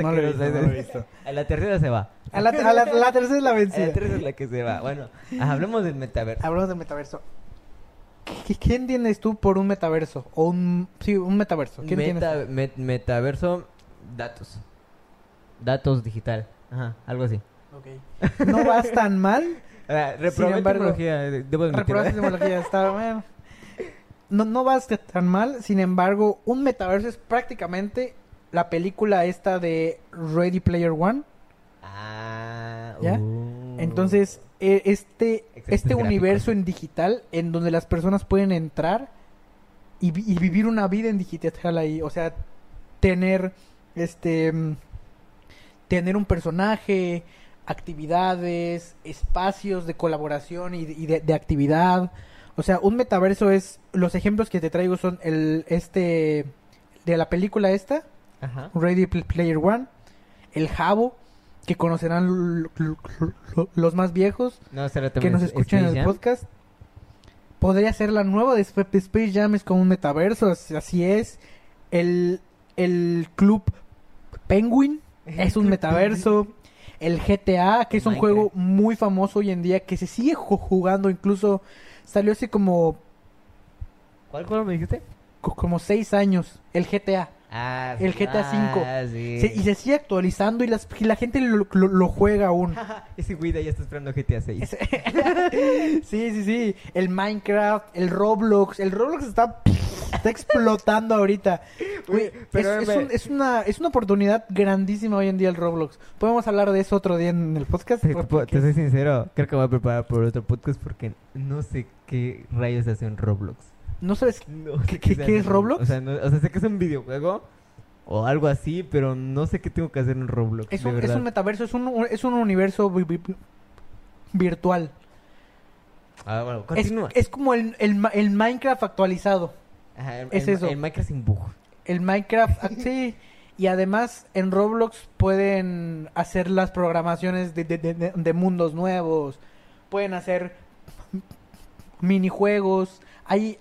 A: No lo he visto, no lo he visto.
B: A la tercera se va.
A: A la, a la- a la tercera es la
B: A la
A: vencida.
B: tercera es la que se va. Bueno, hablemos del metaverso.
A: Hablamos del metaverso. ¿Qué, qué entiendes tú por un metaverso? O un... Sí, un metaverso. ¿Qué?
B: Meta- met- metaverso, datos. Datos digital. Ajá, algo así.
A: Ok. No vas tan mal.
B: Ah, reprobé
A: embargo,
B: tecnología, eh, debo.
A: Reprobaste etimología, está bueno. No, no vas tan mal, sin embargo, un metaverso es prácticamente la película esta de Ready Player One.
B: Ah,
A: ¿Ya?
B: uh.
A: Entonces, e- este, este
B: gráficos.
A: universo en digital en donde las personas pueden entrar y, y vivir una vida en digital ahí. O sea, tener este mm, tener un personaje, actividades, espacios de colaboración y, de- y de, de actividad. O sea, un metaverso es los ejemplos que te traigo son el este de la película esta,
B: Ajá.
A: Ready Pl- Player One, el Jabo, que conocerán los más viejos
B: No,
A: que nos
B: es-
A: escuchan en el
B: Jam.
A: podcast. Podría ser la nueva de Sp- de Space Jam, es como un metaverso, as- así es. El, el Club Penguin es un metaverso. El GTA, que es un
B: Minecraft.
A: juego muy famoso hoy en día, que se sigue ju- jugando, incluso salió hace como,
B: ¿Cuál juego me dijiste?
A: co- como seis años, el GTA.
B: Ah,
A: El GTA
B: Ah,
A: V.
B: sí.
A: Se- y se sigue actualizando y, las, y la gente lo, lo- lo juega aún.
B: Ese Guida ya está esperando GTA 6.
A: Es- sí, sí, sí. El Minecraft, el Roblox. El Roblox está, está explotando ahorita. Güey,
B: pero
A: es, un- es una, es una oportunidad grandísima hoy en día el Roblox. Podemos hablar de eso otro día en el podcast. Porque-
B: te soy sincero, creo que voy a preparar por otro podcast porque no sé qué rayos hace un Roblox.
A: ¿No sabes?
B: No
A: ¿Qué- es Roblox?
B: O sea, no- o sea, sé que es un videojuego o algo así, pero no sé qué tengo que hacer en Roblox.
A: Es un, es metaverso, es un, es un universo vi- vi- virtual.
B: Ah, bueno,
A: Es,
B: continúa.
A: es como el, el, el Minecraft actualizado.
B: Ajá, el,
A: es
B: el-
A: eso.
B: El Minecraft sin bug.
A: El Minecraft, ah, sí. Y además en Roblox pueden hacer las programaciones de, de- de- de- de mundos nuevos. Pueden hacer minijuegos. Hay,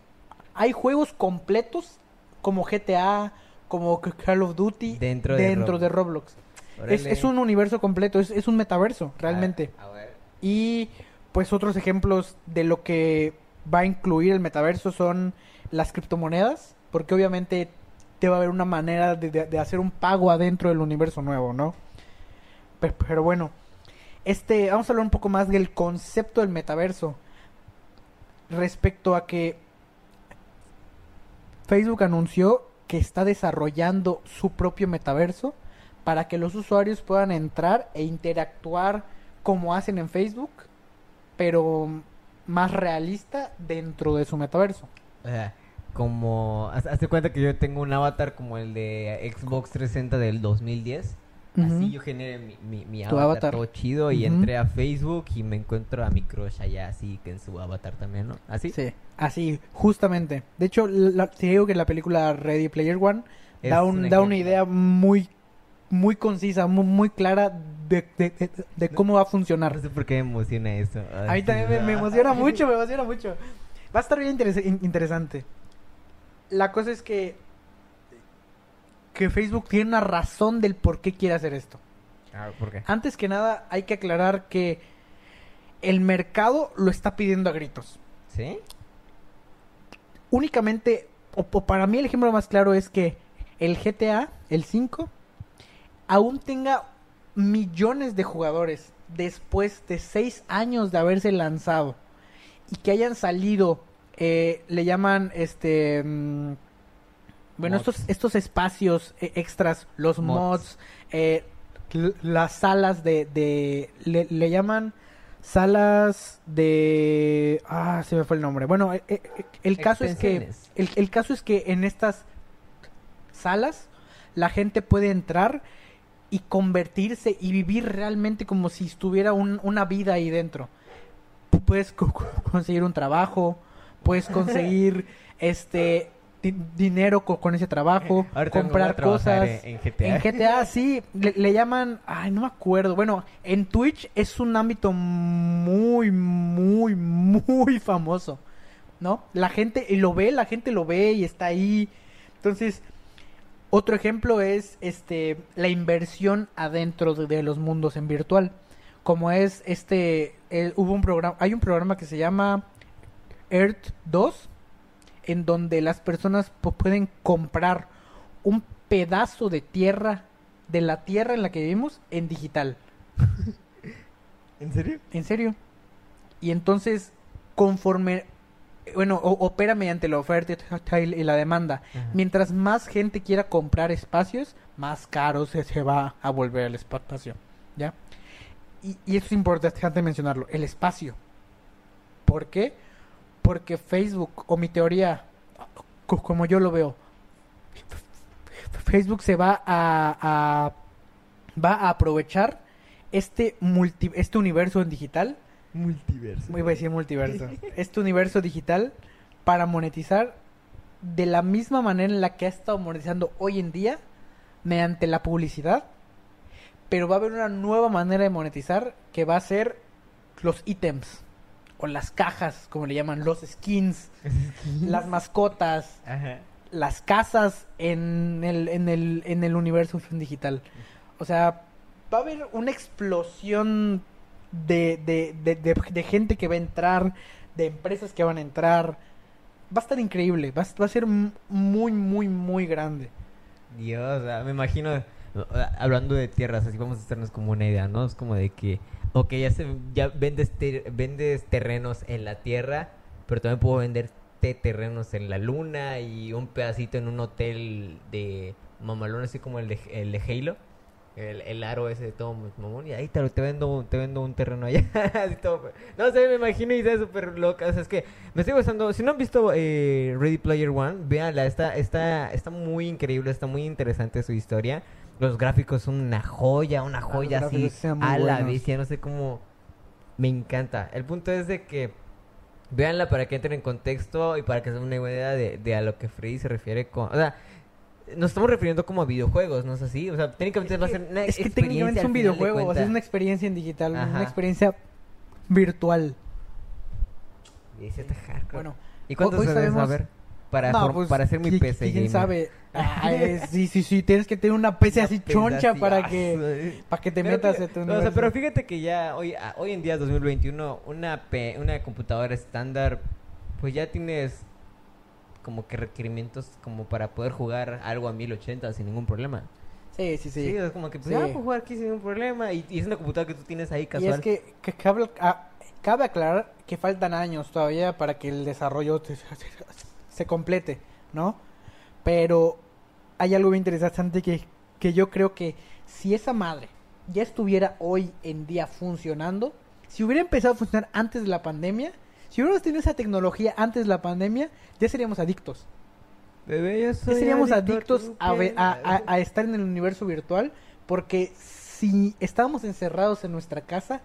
A: hay juegos completos como GTA, como Call of Duty
B: Dentro de
A: dentro de Roblox. Es, un universo completo, es, es un metaverso, realmente.
B: A, a ver.
A: Y pues otros ejemplos de lo que va a incluir el metaverso son las criptomonedas, porque obviamente te va a haber una manera de, de- de hacer un pago adentro del universo nuevo, ¿no? Pero, pero bueno, este, vamos a hablar un poco más del concepto del metaverso respecto a que Facebook anunció que está desarrollando su propio metaverso para que los usuarios puedan entrar e interactuar como hacen en Facebook, pero más realista dentro de su metaverso.
B: Sea, como... haz- Hazte cuenta que yo tengo un avatar como el de Xbox 360 del 2010. Así yo generé mi, mi, avatar,
A: avatar.
B: todo chido y entré a Facebook y me encuentro a mi crush allá así que en su avatar también, ¿no? Así.
A: Sí, así, justamente. De hecho, la, te digo que la película Ready Player One
B: Es
A: da, un,
B: un
A: da una idea muy, muy concisa, muy, muy clara de, de- de- de cómo va a funcionar.
B: No sé por qué me emociona eso. Ay,
A: A mí también me, me emociona mucho, me emociona mucho. Va a estar bien interes- in- interesante. La cosa es que que Facebook tiene una razón del por qué quiere hacer esto.
B: Ah, ¿Por qué?
A: Antes que nada, hay que aclarar que el mercado lo está pidiendo a gritos.
B: ¿Sí?
A: Únicamente, o, o para mí el ejemplo más claro es que el GTA, el 5, aún tenga millones de jugadores después de seis años de haberse lanzado y que hayan salido, eh, le llaman este... mm, bueno,
B: Mods.
A: estos, estos espacios eh, extras, los
B: Mods.
A: mods, eh, las salas de... de le, le llaman salas de... Ah, se me fue el nombre. Bueno, eh, eh, el caso es que... El, el caso es que en estas salas la gente puede entrar y convertirse y vivir realmente como si estuviera un- una vida ahí dentro. Puedes co- co- conseguir un trabajo, puedes conseguir este dinero co- con ese trabajo,
B: Ahorita
A: comprar cosas.
B: en- GTA.
A: En GTA sí, le, le llaman, ay, no me acuerdo. Bueno, en Twitch es un ámbito muy, muy, muy famoso, ¿no? La gente y lo ve, la gente lo ve y está ahí. Entonces, otro ejemplo es este la inversión adentro de, de los mundos en virtual. Como es este, hubo un programa, hay un programa que se llama Earth 2, en donde las personas pu- pueden comprar un pedazo de tierra, de la tierra en la que vivimos, en digital.
B: ¿En serio?
A: En serio. Y entonces, conforme, bueno, o- opera mediante la oferta y la demanda.
B: Ajá.
A: Mientras más gente quiera comprar espacios, más caro se, se va a volver el espacio. ¿Ya? Y, y eso es importante mencionarlo, el espacio. ¿Por qué? Porque Facebook, o mi teoría, co- como yo lo veo, Facebook se va a, a- va a aprovechar este multi, este universo en digital
B: Multiverso.
A: Iba a decir multiverso. este universo digital para monetizar de la misma manera en la que ha estado monetizando hoy en día mediante la publicidad. Pero va a haber una nueva manera de monetizar que va a ser los ítems o las cajas, como le llaman, los skins, las mascotas,
B: Ajá.
A: las casas en el, en el, en el universo digital. O sea, va a haber una explosión de, de, de, de- gente que va a entrar, de empresas que van a entrar. Va a estar increíble, va, a- va a ser muy, muy, muy grande.
B: Dios, sea, me imagino, hablando de tierras, así vamos a hacernos como una idea, ¿no? Es como de que, ok, ya, se, ya vendes, vendes terrenos en la tierra, pero también puedo vender te- terrenos en la luna y un pedacito en un hotel de mamalón, así como el de, el de Halo. El, el aro ese de todo mamón y ahí te, te vendo te vendo un terreno allá así todo no sé me imagino ideas súper locas o sea, es que me estoy gustando si no han visto eh, Ready Player One véanla está está está muy increíble está muy interesante su historia los gráficos son una joya una joya así a la bestia no sé cómo me encanta el punto es de que véanla para que entren en contexto y para que se den una idea de, de a lo que Freddy se refiere con o sea nos estamos refiriendo como a videojuegos, ¿no es así? O sea, técnicamente va a ser una
A: es que técnicamente es un videojuego, o sea,
B: cuentas.
A: es una experiencia en digital,
B: Ajá.
A: una experiencia virtual.
B: Y sí está hardcore.
A: Bueno,
B: ¿Y cuánto
A: hoy
B: se
A: sabemos-
B: saber para,
A: no, pues,
B: para hacer mi PC
A: ¿Quién
B: gamer?
A: sabe? Ah, sí, sí, sí, tienes que tener una PC
B: Una
A: así choncha
B: así,
A: para
B: ah,
A: que, para que te
B: Pero
A: metas
B: fíjate-
A: en tu
B: no, o sea,
A: universo.
B: pero fíjate que ya hoy, ah, hoy en día, 2021, una, P- una computadora estándar, pues ya tienes como que requerimientos como para poder jugar algo a 1080 sin ningún problema.
A: Sí, sí, sí.
B: Sí, es como que pues
A: Sí.
B: puedo jugar aquí sin ningún problema y, y es una computadora que tú tienes ahí
A: Y
B: casual.
A: es que, que cabe, a- cabe aclarar que faltan años todavía para que el desarrollo te- se complete, ¿no? Pero hay algo bien interesante que, que yo creo que si esa madre ya estuviera hoy en día funcionando, si hubiera empezado a funcionar antes de la pandemia, si hubiéramos tenido esa tecnología antes de la pandemia, ya seríamos adictos.
B: Bebé,
A: Ya seríamos
B: adicto
A: adictos a, a, a- a estar en el universo virtual porque si estábamos encerrados en nuestra casa,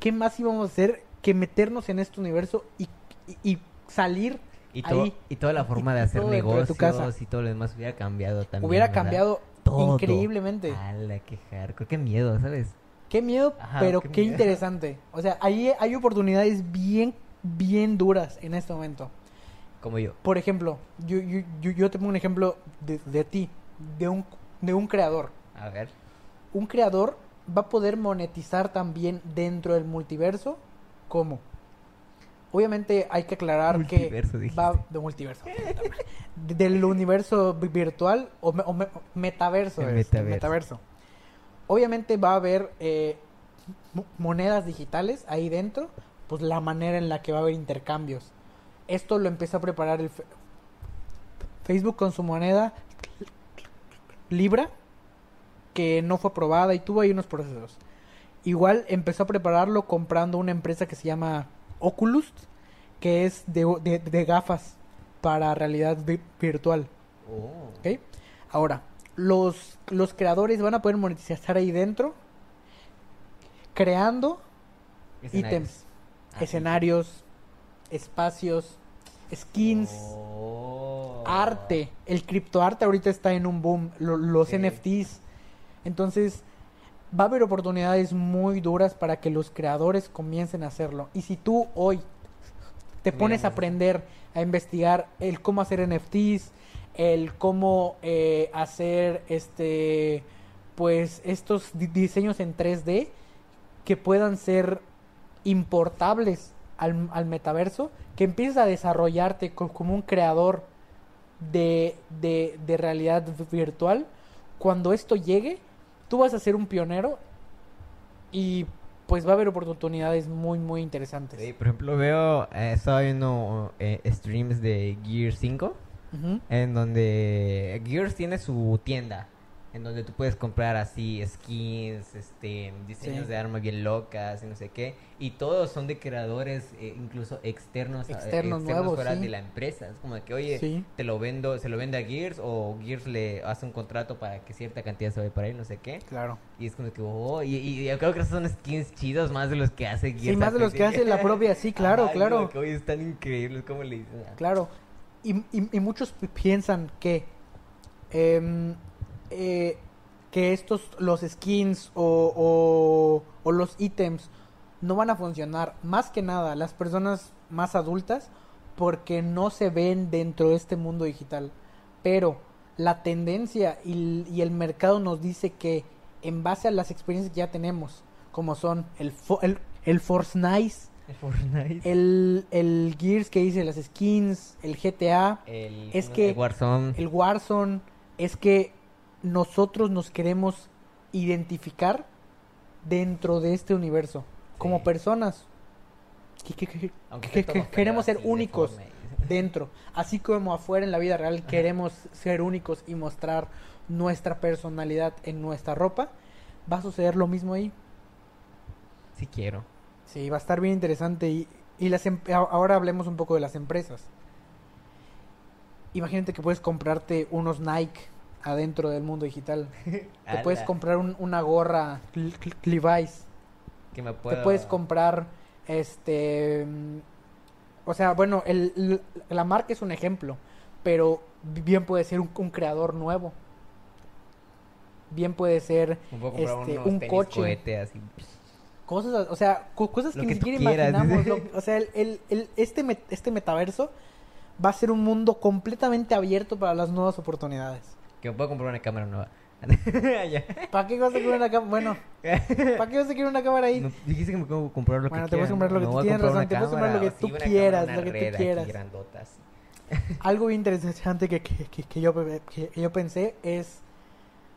A: ¿qué más íbamos a hacer que meternos en este universo y, y- y salir?
B: Y,
A: ahí.
B: y toda la forma de hacer
A: todo dentro de
B: negocios
A: tu casa.
B: y todo lo demás hubiera cambiado también.
A: hubiera
B: ¿verdad?
A: cambiado
B: Todo.
A: increíblemente.
B: Ala, qué hardcore, qué miedo, ¿sabes?
A: Qué miedo,
B: Ajá,
A: pero
B: qué
A: qué,
B: miedo.
A: interesante. O sea, ahí hay oportunidades bien, bien duras en este momento.
B: Como yo.
A: Por ejemplo, yo, yo, yo, yo te pongo un ejemplo de, de ti, de un, de un creador.
B: A ver.
A: un creador va a poder monetizar también dentro del multiverso. ¿Cómo? Obviamente hay que aclarar
B: Multiverso,
A: que
B: dijiste.
A: va de multiverso. de- del universo vi- virtual o, me- o me- metaverso,
B: El
A: es,
B: metaverso.
A: metaverso. Obviamente va a haber eh, mo- monedas digitales ahí dentro, pues la manera en la que va a haber intercambios. Esto lo empezó a preparar el fe- Facebook con su moneda Libra, que no fue aprobada y tuvo ahí unos procesos. Igual empezó a prepararlo comprando una empresa que se llama Oculus, que es de, de- de gafas para realidad vi- virtual.
B: Oh.
A: ¿ok? Ahora, los, los creadores van a poder monetizar ahí dentro, creando ítems,
B: Ah,
A: escenarios, espacios, skins.
B: Oh.
A: arte. El criptoarte ahorita está en un boom. lo- los
B: Sí.
A: NFTs. Entonces, va a haber oportunidades muy duras para que los creadores comiencen a hacerlo. Y si tú hoy te pones a aprender a investigar el cómo hacer NFTs, el cómo eh, hacer este pues estos di- diseños en 3D que puedan ser importables al, al metaverso, que empieces a desarrollarte co- como un creador de, de, de realidad virtual, cuando esto llegue, tú vas a ser un pionero y pues va a haber oportunidades muy, muy interesantes.
B: Sí, por ejemplo, veo, eh, estaba viendo eh, streams de Gear 5,
A: Ujú.
B: en donde Gears tiene su tienda, en donde tú puedes comprar así skins, este, diseños
A: Sí.
B: de armas bien locas y no sé qué, y todos son de creadores eh, incluso externos, a-
A: Externos nuevos,
B: fuera
A: sí.
B: de la empresa. Es como que, oye,
A: Sí.
B: te lo vendo, se lo vende a Gears o Gears le hace un contrato para que cierta cantidad se vaya para él, no sé qué.
A: Claro.
B: Y es como que, oh, y, y yo creo que esos son skins chidos más de los que hace Gears.
A: Sí, más de los que hace la propia, sí, claro,
B: Ajá,
A: claro.
B: como que, oye, están increíbles, ¿cómo le dicen?
A: Claro. Y, y- y muchos pi- piensan que em, eh, que estos, los skins o, o- o los ítems no van a funcionar. Más que nada, las personas más adultas, porque no se ven dentro de este mundo digital. Pero la tendencia y, y el mercado nos dice que en base a las experiencias que ya tenemos, como son el, fo- el, el
B: Fortnite.
A: el, el Gears que dice las skins, el GTA,
B: El,
A: es que
B: el Warzone.
A: el Warzone, es que nosotros nos queremos identificar dentro de este universo como
B: Sí.
A: personas que, queremos ser
B: de
A: únicos dentro, así como afuera en la vida real queremos ser únicos y mostrar nuestra personalidad en nuestra ropa, va a suceder lo mismo ahí.
B: Sí quiero.
A: Sí, va a estar bien interesante. Y, y las em- ahora hablemos un poco de las empresas. Imagínate que puedes comprarte unos Nike adentro del mundo digital. Te puedes comprar un- una gorra Levi's.
B: que me
A: Te puedes comprar este... mm, O sea, bueno, el, la marca es un ejemplo, pero bien puede ser un, un creador nuevo. Bien puede ser este, un coche.
B: así.
A: Cosas, o sea, co- cosas
B: Lo
A: que,
B: que
A: ni siquiera
B: quieras,
A: imaginamos. lo- o sea, el, el- el- este, met- este metaverso va a ser un mundo completamente abierto para las nuevas oportunidades.
B: Que me puedo comprar una cámara nueva.
A: ¿Para qué vas a querer una cámara? Bueno, ¿para qué vas a querer una cámara ahí?
B: No, dijiste que me puedo comprar lo
A: Bueno,
B: que
A: te puedes comprar lo que tú
B: voy a
A: tienes
B: comprar
A: razón, te puedes comprar lo que tú quieras, lo que tú quieras. Algo bien interesante que, que, que- que yo, yo pensé es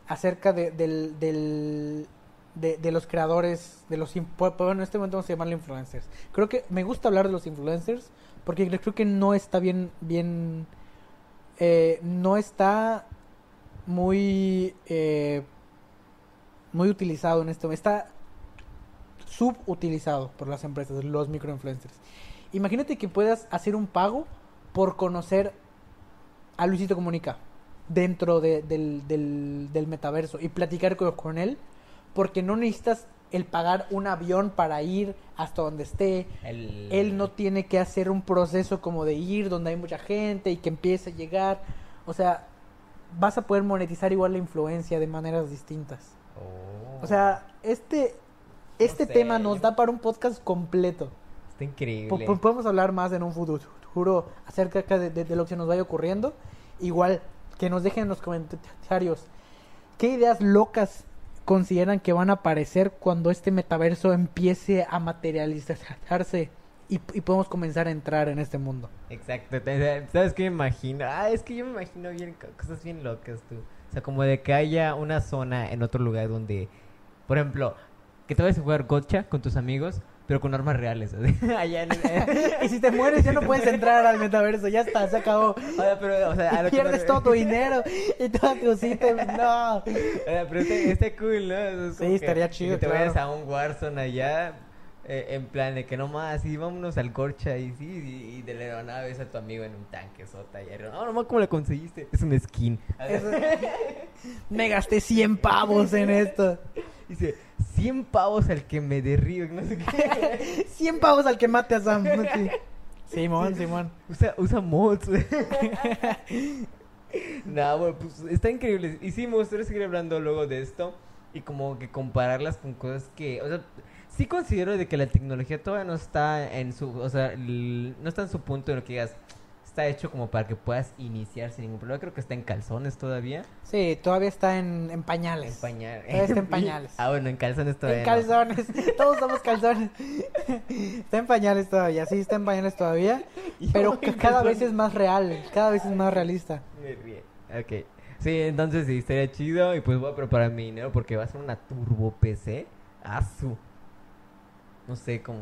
A: acerca de, del, del- de, de los creadores, de los... Bueno, en este momento vamos a llamarle influencers. Creo que me gusta hablar de los influencers porque creo que no está bien... bien eh, no está muy... eh, muy utilizado en este momento. Está subutilizado por las empresas, los microinfluencers. Imagínate que puedas hacer un pago por conocer a Luisito Comunica dentro de- del, del- del metaverso y platicar con, con él, porque no necesitas el pagar un avión para ir hasta donde esté.
B: El-
A: Él no tiene que hacer un proceso como de ir donde hay mucha gente y que empiece a llegar. O sea, vas a poder monetizar igual la influencia de maneras distintas.
B: Oh,
A: O sea, este, este
B: sé,
A: tema nos da para un podcast completo.
B: está increíble.
A: Po- po- podemos hablar más en un futuro acerca de, de- de lo que se nos vaya ocurriendo. Igual, que nos dejen en los comentarios qué ideas locas consideran que van a aparecer cuando este metaverso empiece a materializarse y, y podemos comenzar a entrar en este mundo.
B: Exacto, ¿sabes qué me imagino? Ah, es que yo me imagino bien co- cosas bien locas tú. O sea, como de que haya una zona en otro lugar donde, por ejemplo, que te vayas a jugar gotcha con tus amigos, pero con armas reales. Allá en el-
A: y si te mueres ya no puedes entrar al metaverso, ya está, se acabó.
B: O sea, pero, o
A: Y pierdes todo tu dinero y todas tus ítems, no.
B: O sea, pero está, está cool, ¿no? Es
A: Sí, estaría chido,
B: Que te
A: claro.
B: vayas a un Warzone allá, eh, en plan de que nomás, y vámonos al corcha y sí, y, y de la aeronave ves a tu amigo en un tanque sota. Y no, nomás, ¿cómo la conseguiste? Es un skin.
A: Eso- Me gasté 100 pavos en esto.
B: Dice, 100 pavos al que me derribe, no sé qué.
A: 100 pavos al que mate a Sam. Sí. Simón, Simón.
B: Usa, usa mods, no, bueno, pues está increíble. Y sí, me gustaría seguir hablando luego de esto y como que compararlas con cosas que, o sea, sí considero de que la tecnología todavía no está en su, o sea, no está en su punto en lo que digas, está hecho como para que puedas iniciar sin ningún problema. Creo que está en calzones todavía.
A: Sí, todavía está en, en
B: En
A: pañales.
B: pañales.
A: Todavía está en pañales.
B: Ah, bueno, en calzones todavía.
A: En
B: no.
A: calzones. Todos somos calzones. Está en pañales todavía. Sí, está en pañales todavía. Pero cada vez es más real. Cada vez es más realista.
B: Me ríe. Ok. Sí, entonces sí, estaría chido. Y pues voy a preparar mi dinero porque va a ser una turbo PC. Asu. No sé, con,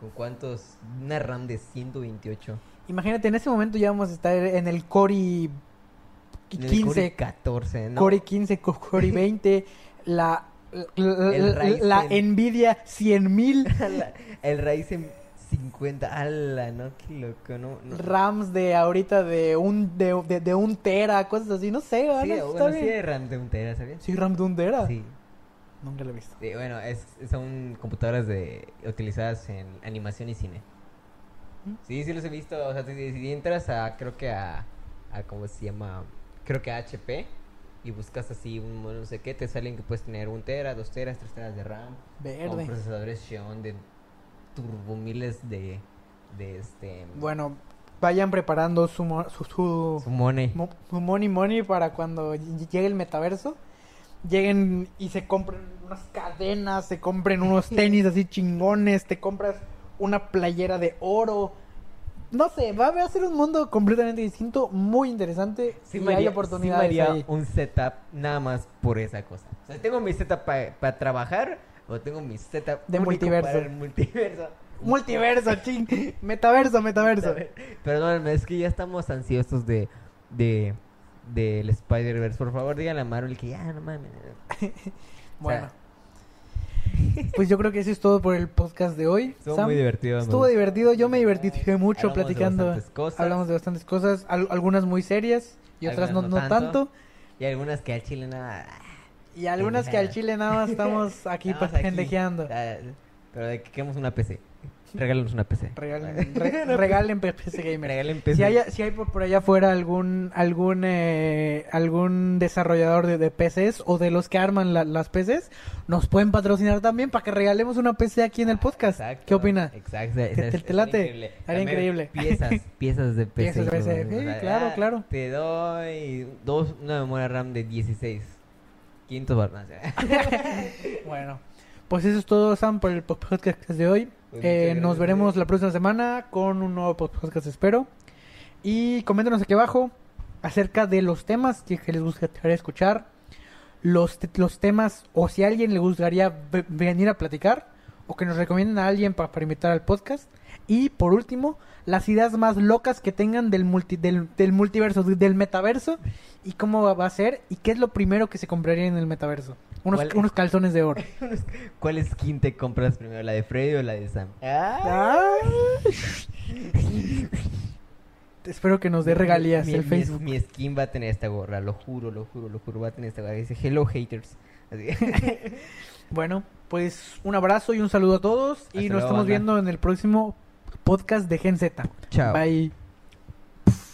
B: con cuántos. Una RAM de 128.
A: Imagínate, en ese momento ya vamos a estar en el Core
B: En el Core
A: 15,
B: 14, ¿no?
A: Core 15, co- Core 20, la, la,
B: El
A: la. Nvidia 100.000
B: La- el Ryzen 50. Ala, no, qué loco, no. no.
A: RAMs de ahorita de un de, de, de un tera, cosas así, no sé,
B: Sí, bueno, sí hay RAM de un tera, ¿sabías?
A: Sí, RAM de un tera.
B: Sí.
A: Nunca lo he visto.
B: Sí, bueno, es, son computadoras de, utilizadas en animación y cine.
A: ¿Mm?
B: Sí, sí los he visto. O sea, si, si entras a, creo que a, a, ¿cómo se llama? Creo que a HP y buscas así un no sé qué, te salen que puedes tener un tera, dos teras, tres teras de RAM. Con
A: Verde.
B: procesadores Xeon de turbo miles de, de este...
A: Bueno, vayan preparando su, mo- su, su,
B: su money.
A: mo- su money money para cuando ll- llegue el metaverso. Lleguen y se compren unas cadenas, se compren unos tenis así chingones, te compras una playera de oro. No sé, va a ser un mundo completamente distinto, muy interesante
B: Sí
A: y
B: me
A: hay
B: sí
A: oportunidades
B: haría
A: ahí.
B: un setup nada más por esa cosa. O sea, tengo mi setup para trabajar o tengo mi setup
A: De
B: único
A: multiverso.
B: para el multiverso.
A: Multiverso, ching. Metaverso, metaverso.
B: Perdónenme, es que ya estamos ansiosos de de del Spider-Verse. Por favor, díganle a Marvel que ya no mames.
A: Bueno. Pues yo creo que eso es todo por el podcast de hoy.
B: Estuvo
A: Sam.
B: muy divertido.
A: Estuvo divertido, yo me divertí mucho
B: Hablamos
A: platicando.
B: cosas.
A: Hablamos de bastantes cosas, al- algunas muy serias y otras no, no tanto.
B: tanto. Y algunas que al chile nada.
A: Y algunas que al chile nada estamos aquí. pendejeando.
B: Ah, Pero de que queremos una PC. Regálanos una PC.
A: Regalen, re- regalen PC Gamer.
B: Regalen PC.
A: Si hay, si hay por, por allá afuera algún algún eh, algún desarrollador de, de PCs o de los que arman la- las PCs, nos pueden patrocinar también para que regalemos una PC aquí en el podcast.
B: Exacto.
A: ¿Qué opina?
B: Exacto.
A: ¿Te- te- te late?
B: También
A: increíble.
B: Piezas, piezas de PC.
A: Piezas de PC, sí, claro,
B: ah,
A: claro.
B: Te doy dos, una memoria RAM de 16. 500 barras.
A: Bueno, pues eso es todo, Sam, por el po- podcast de hoy. Eh, nos veremos la próxima semana con un nuevo podcast, espero. Y coméntenos aquí abajo acerca de los temas que, que les gustaría escuchar, los, los temas, o si a alguien le gustaría ve- venir a platicar, o que nos recomienden a alguien pa- para invitar al podcast. Y por último, las ideas más locas que tengan del, multi, del, del multiverso, del metaverso, y cómo va a ser, y qué es lo primero que se compraría en el metaverso. Unos,
B: ¿Cuál-
A: unos calzones de oro.
B: ¿Cuál skin te compras primero? ¿La de Freddy o la de Sam?
A: Espero que nos dé regalías
B: Mi-
A: el
B: mi-
A: Facebook.
B: Mi, skin va a tener esta gorra, lo juro, lo juro, lo juro. Va a tener esta gorra. Dice Hello Haters. Así.
A: Bueno, pues un abrazo y un saludo a todos. Y nos
B: luego,
A: estamos
B: banda.
A: viendo en el próximo podcast de Gen Z.
B: Chao.
A: Bye.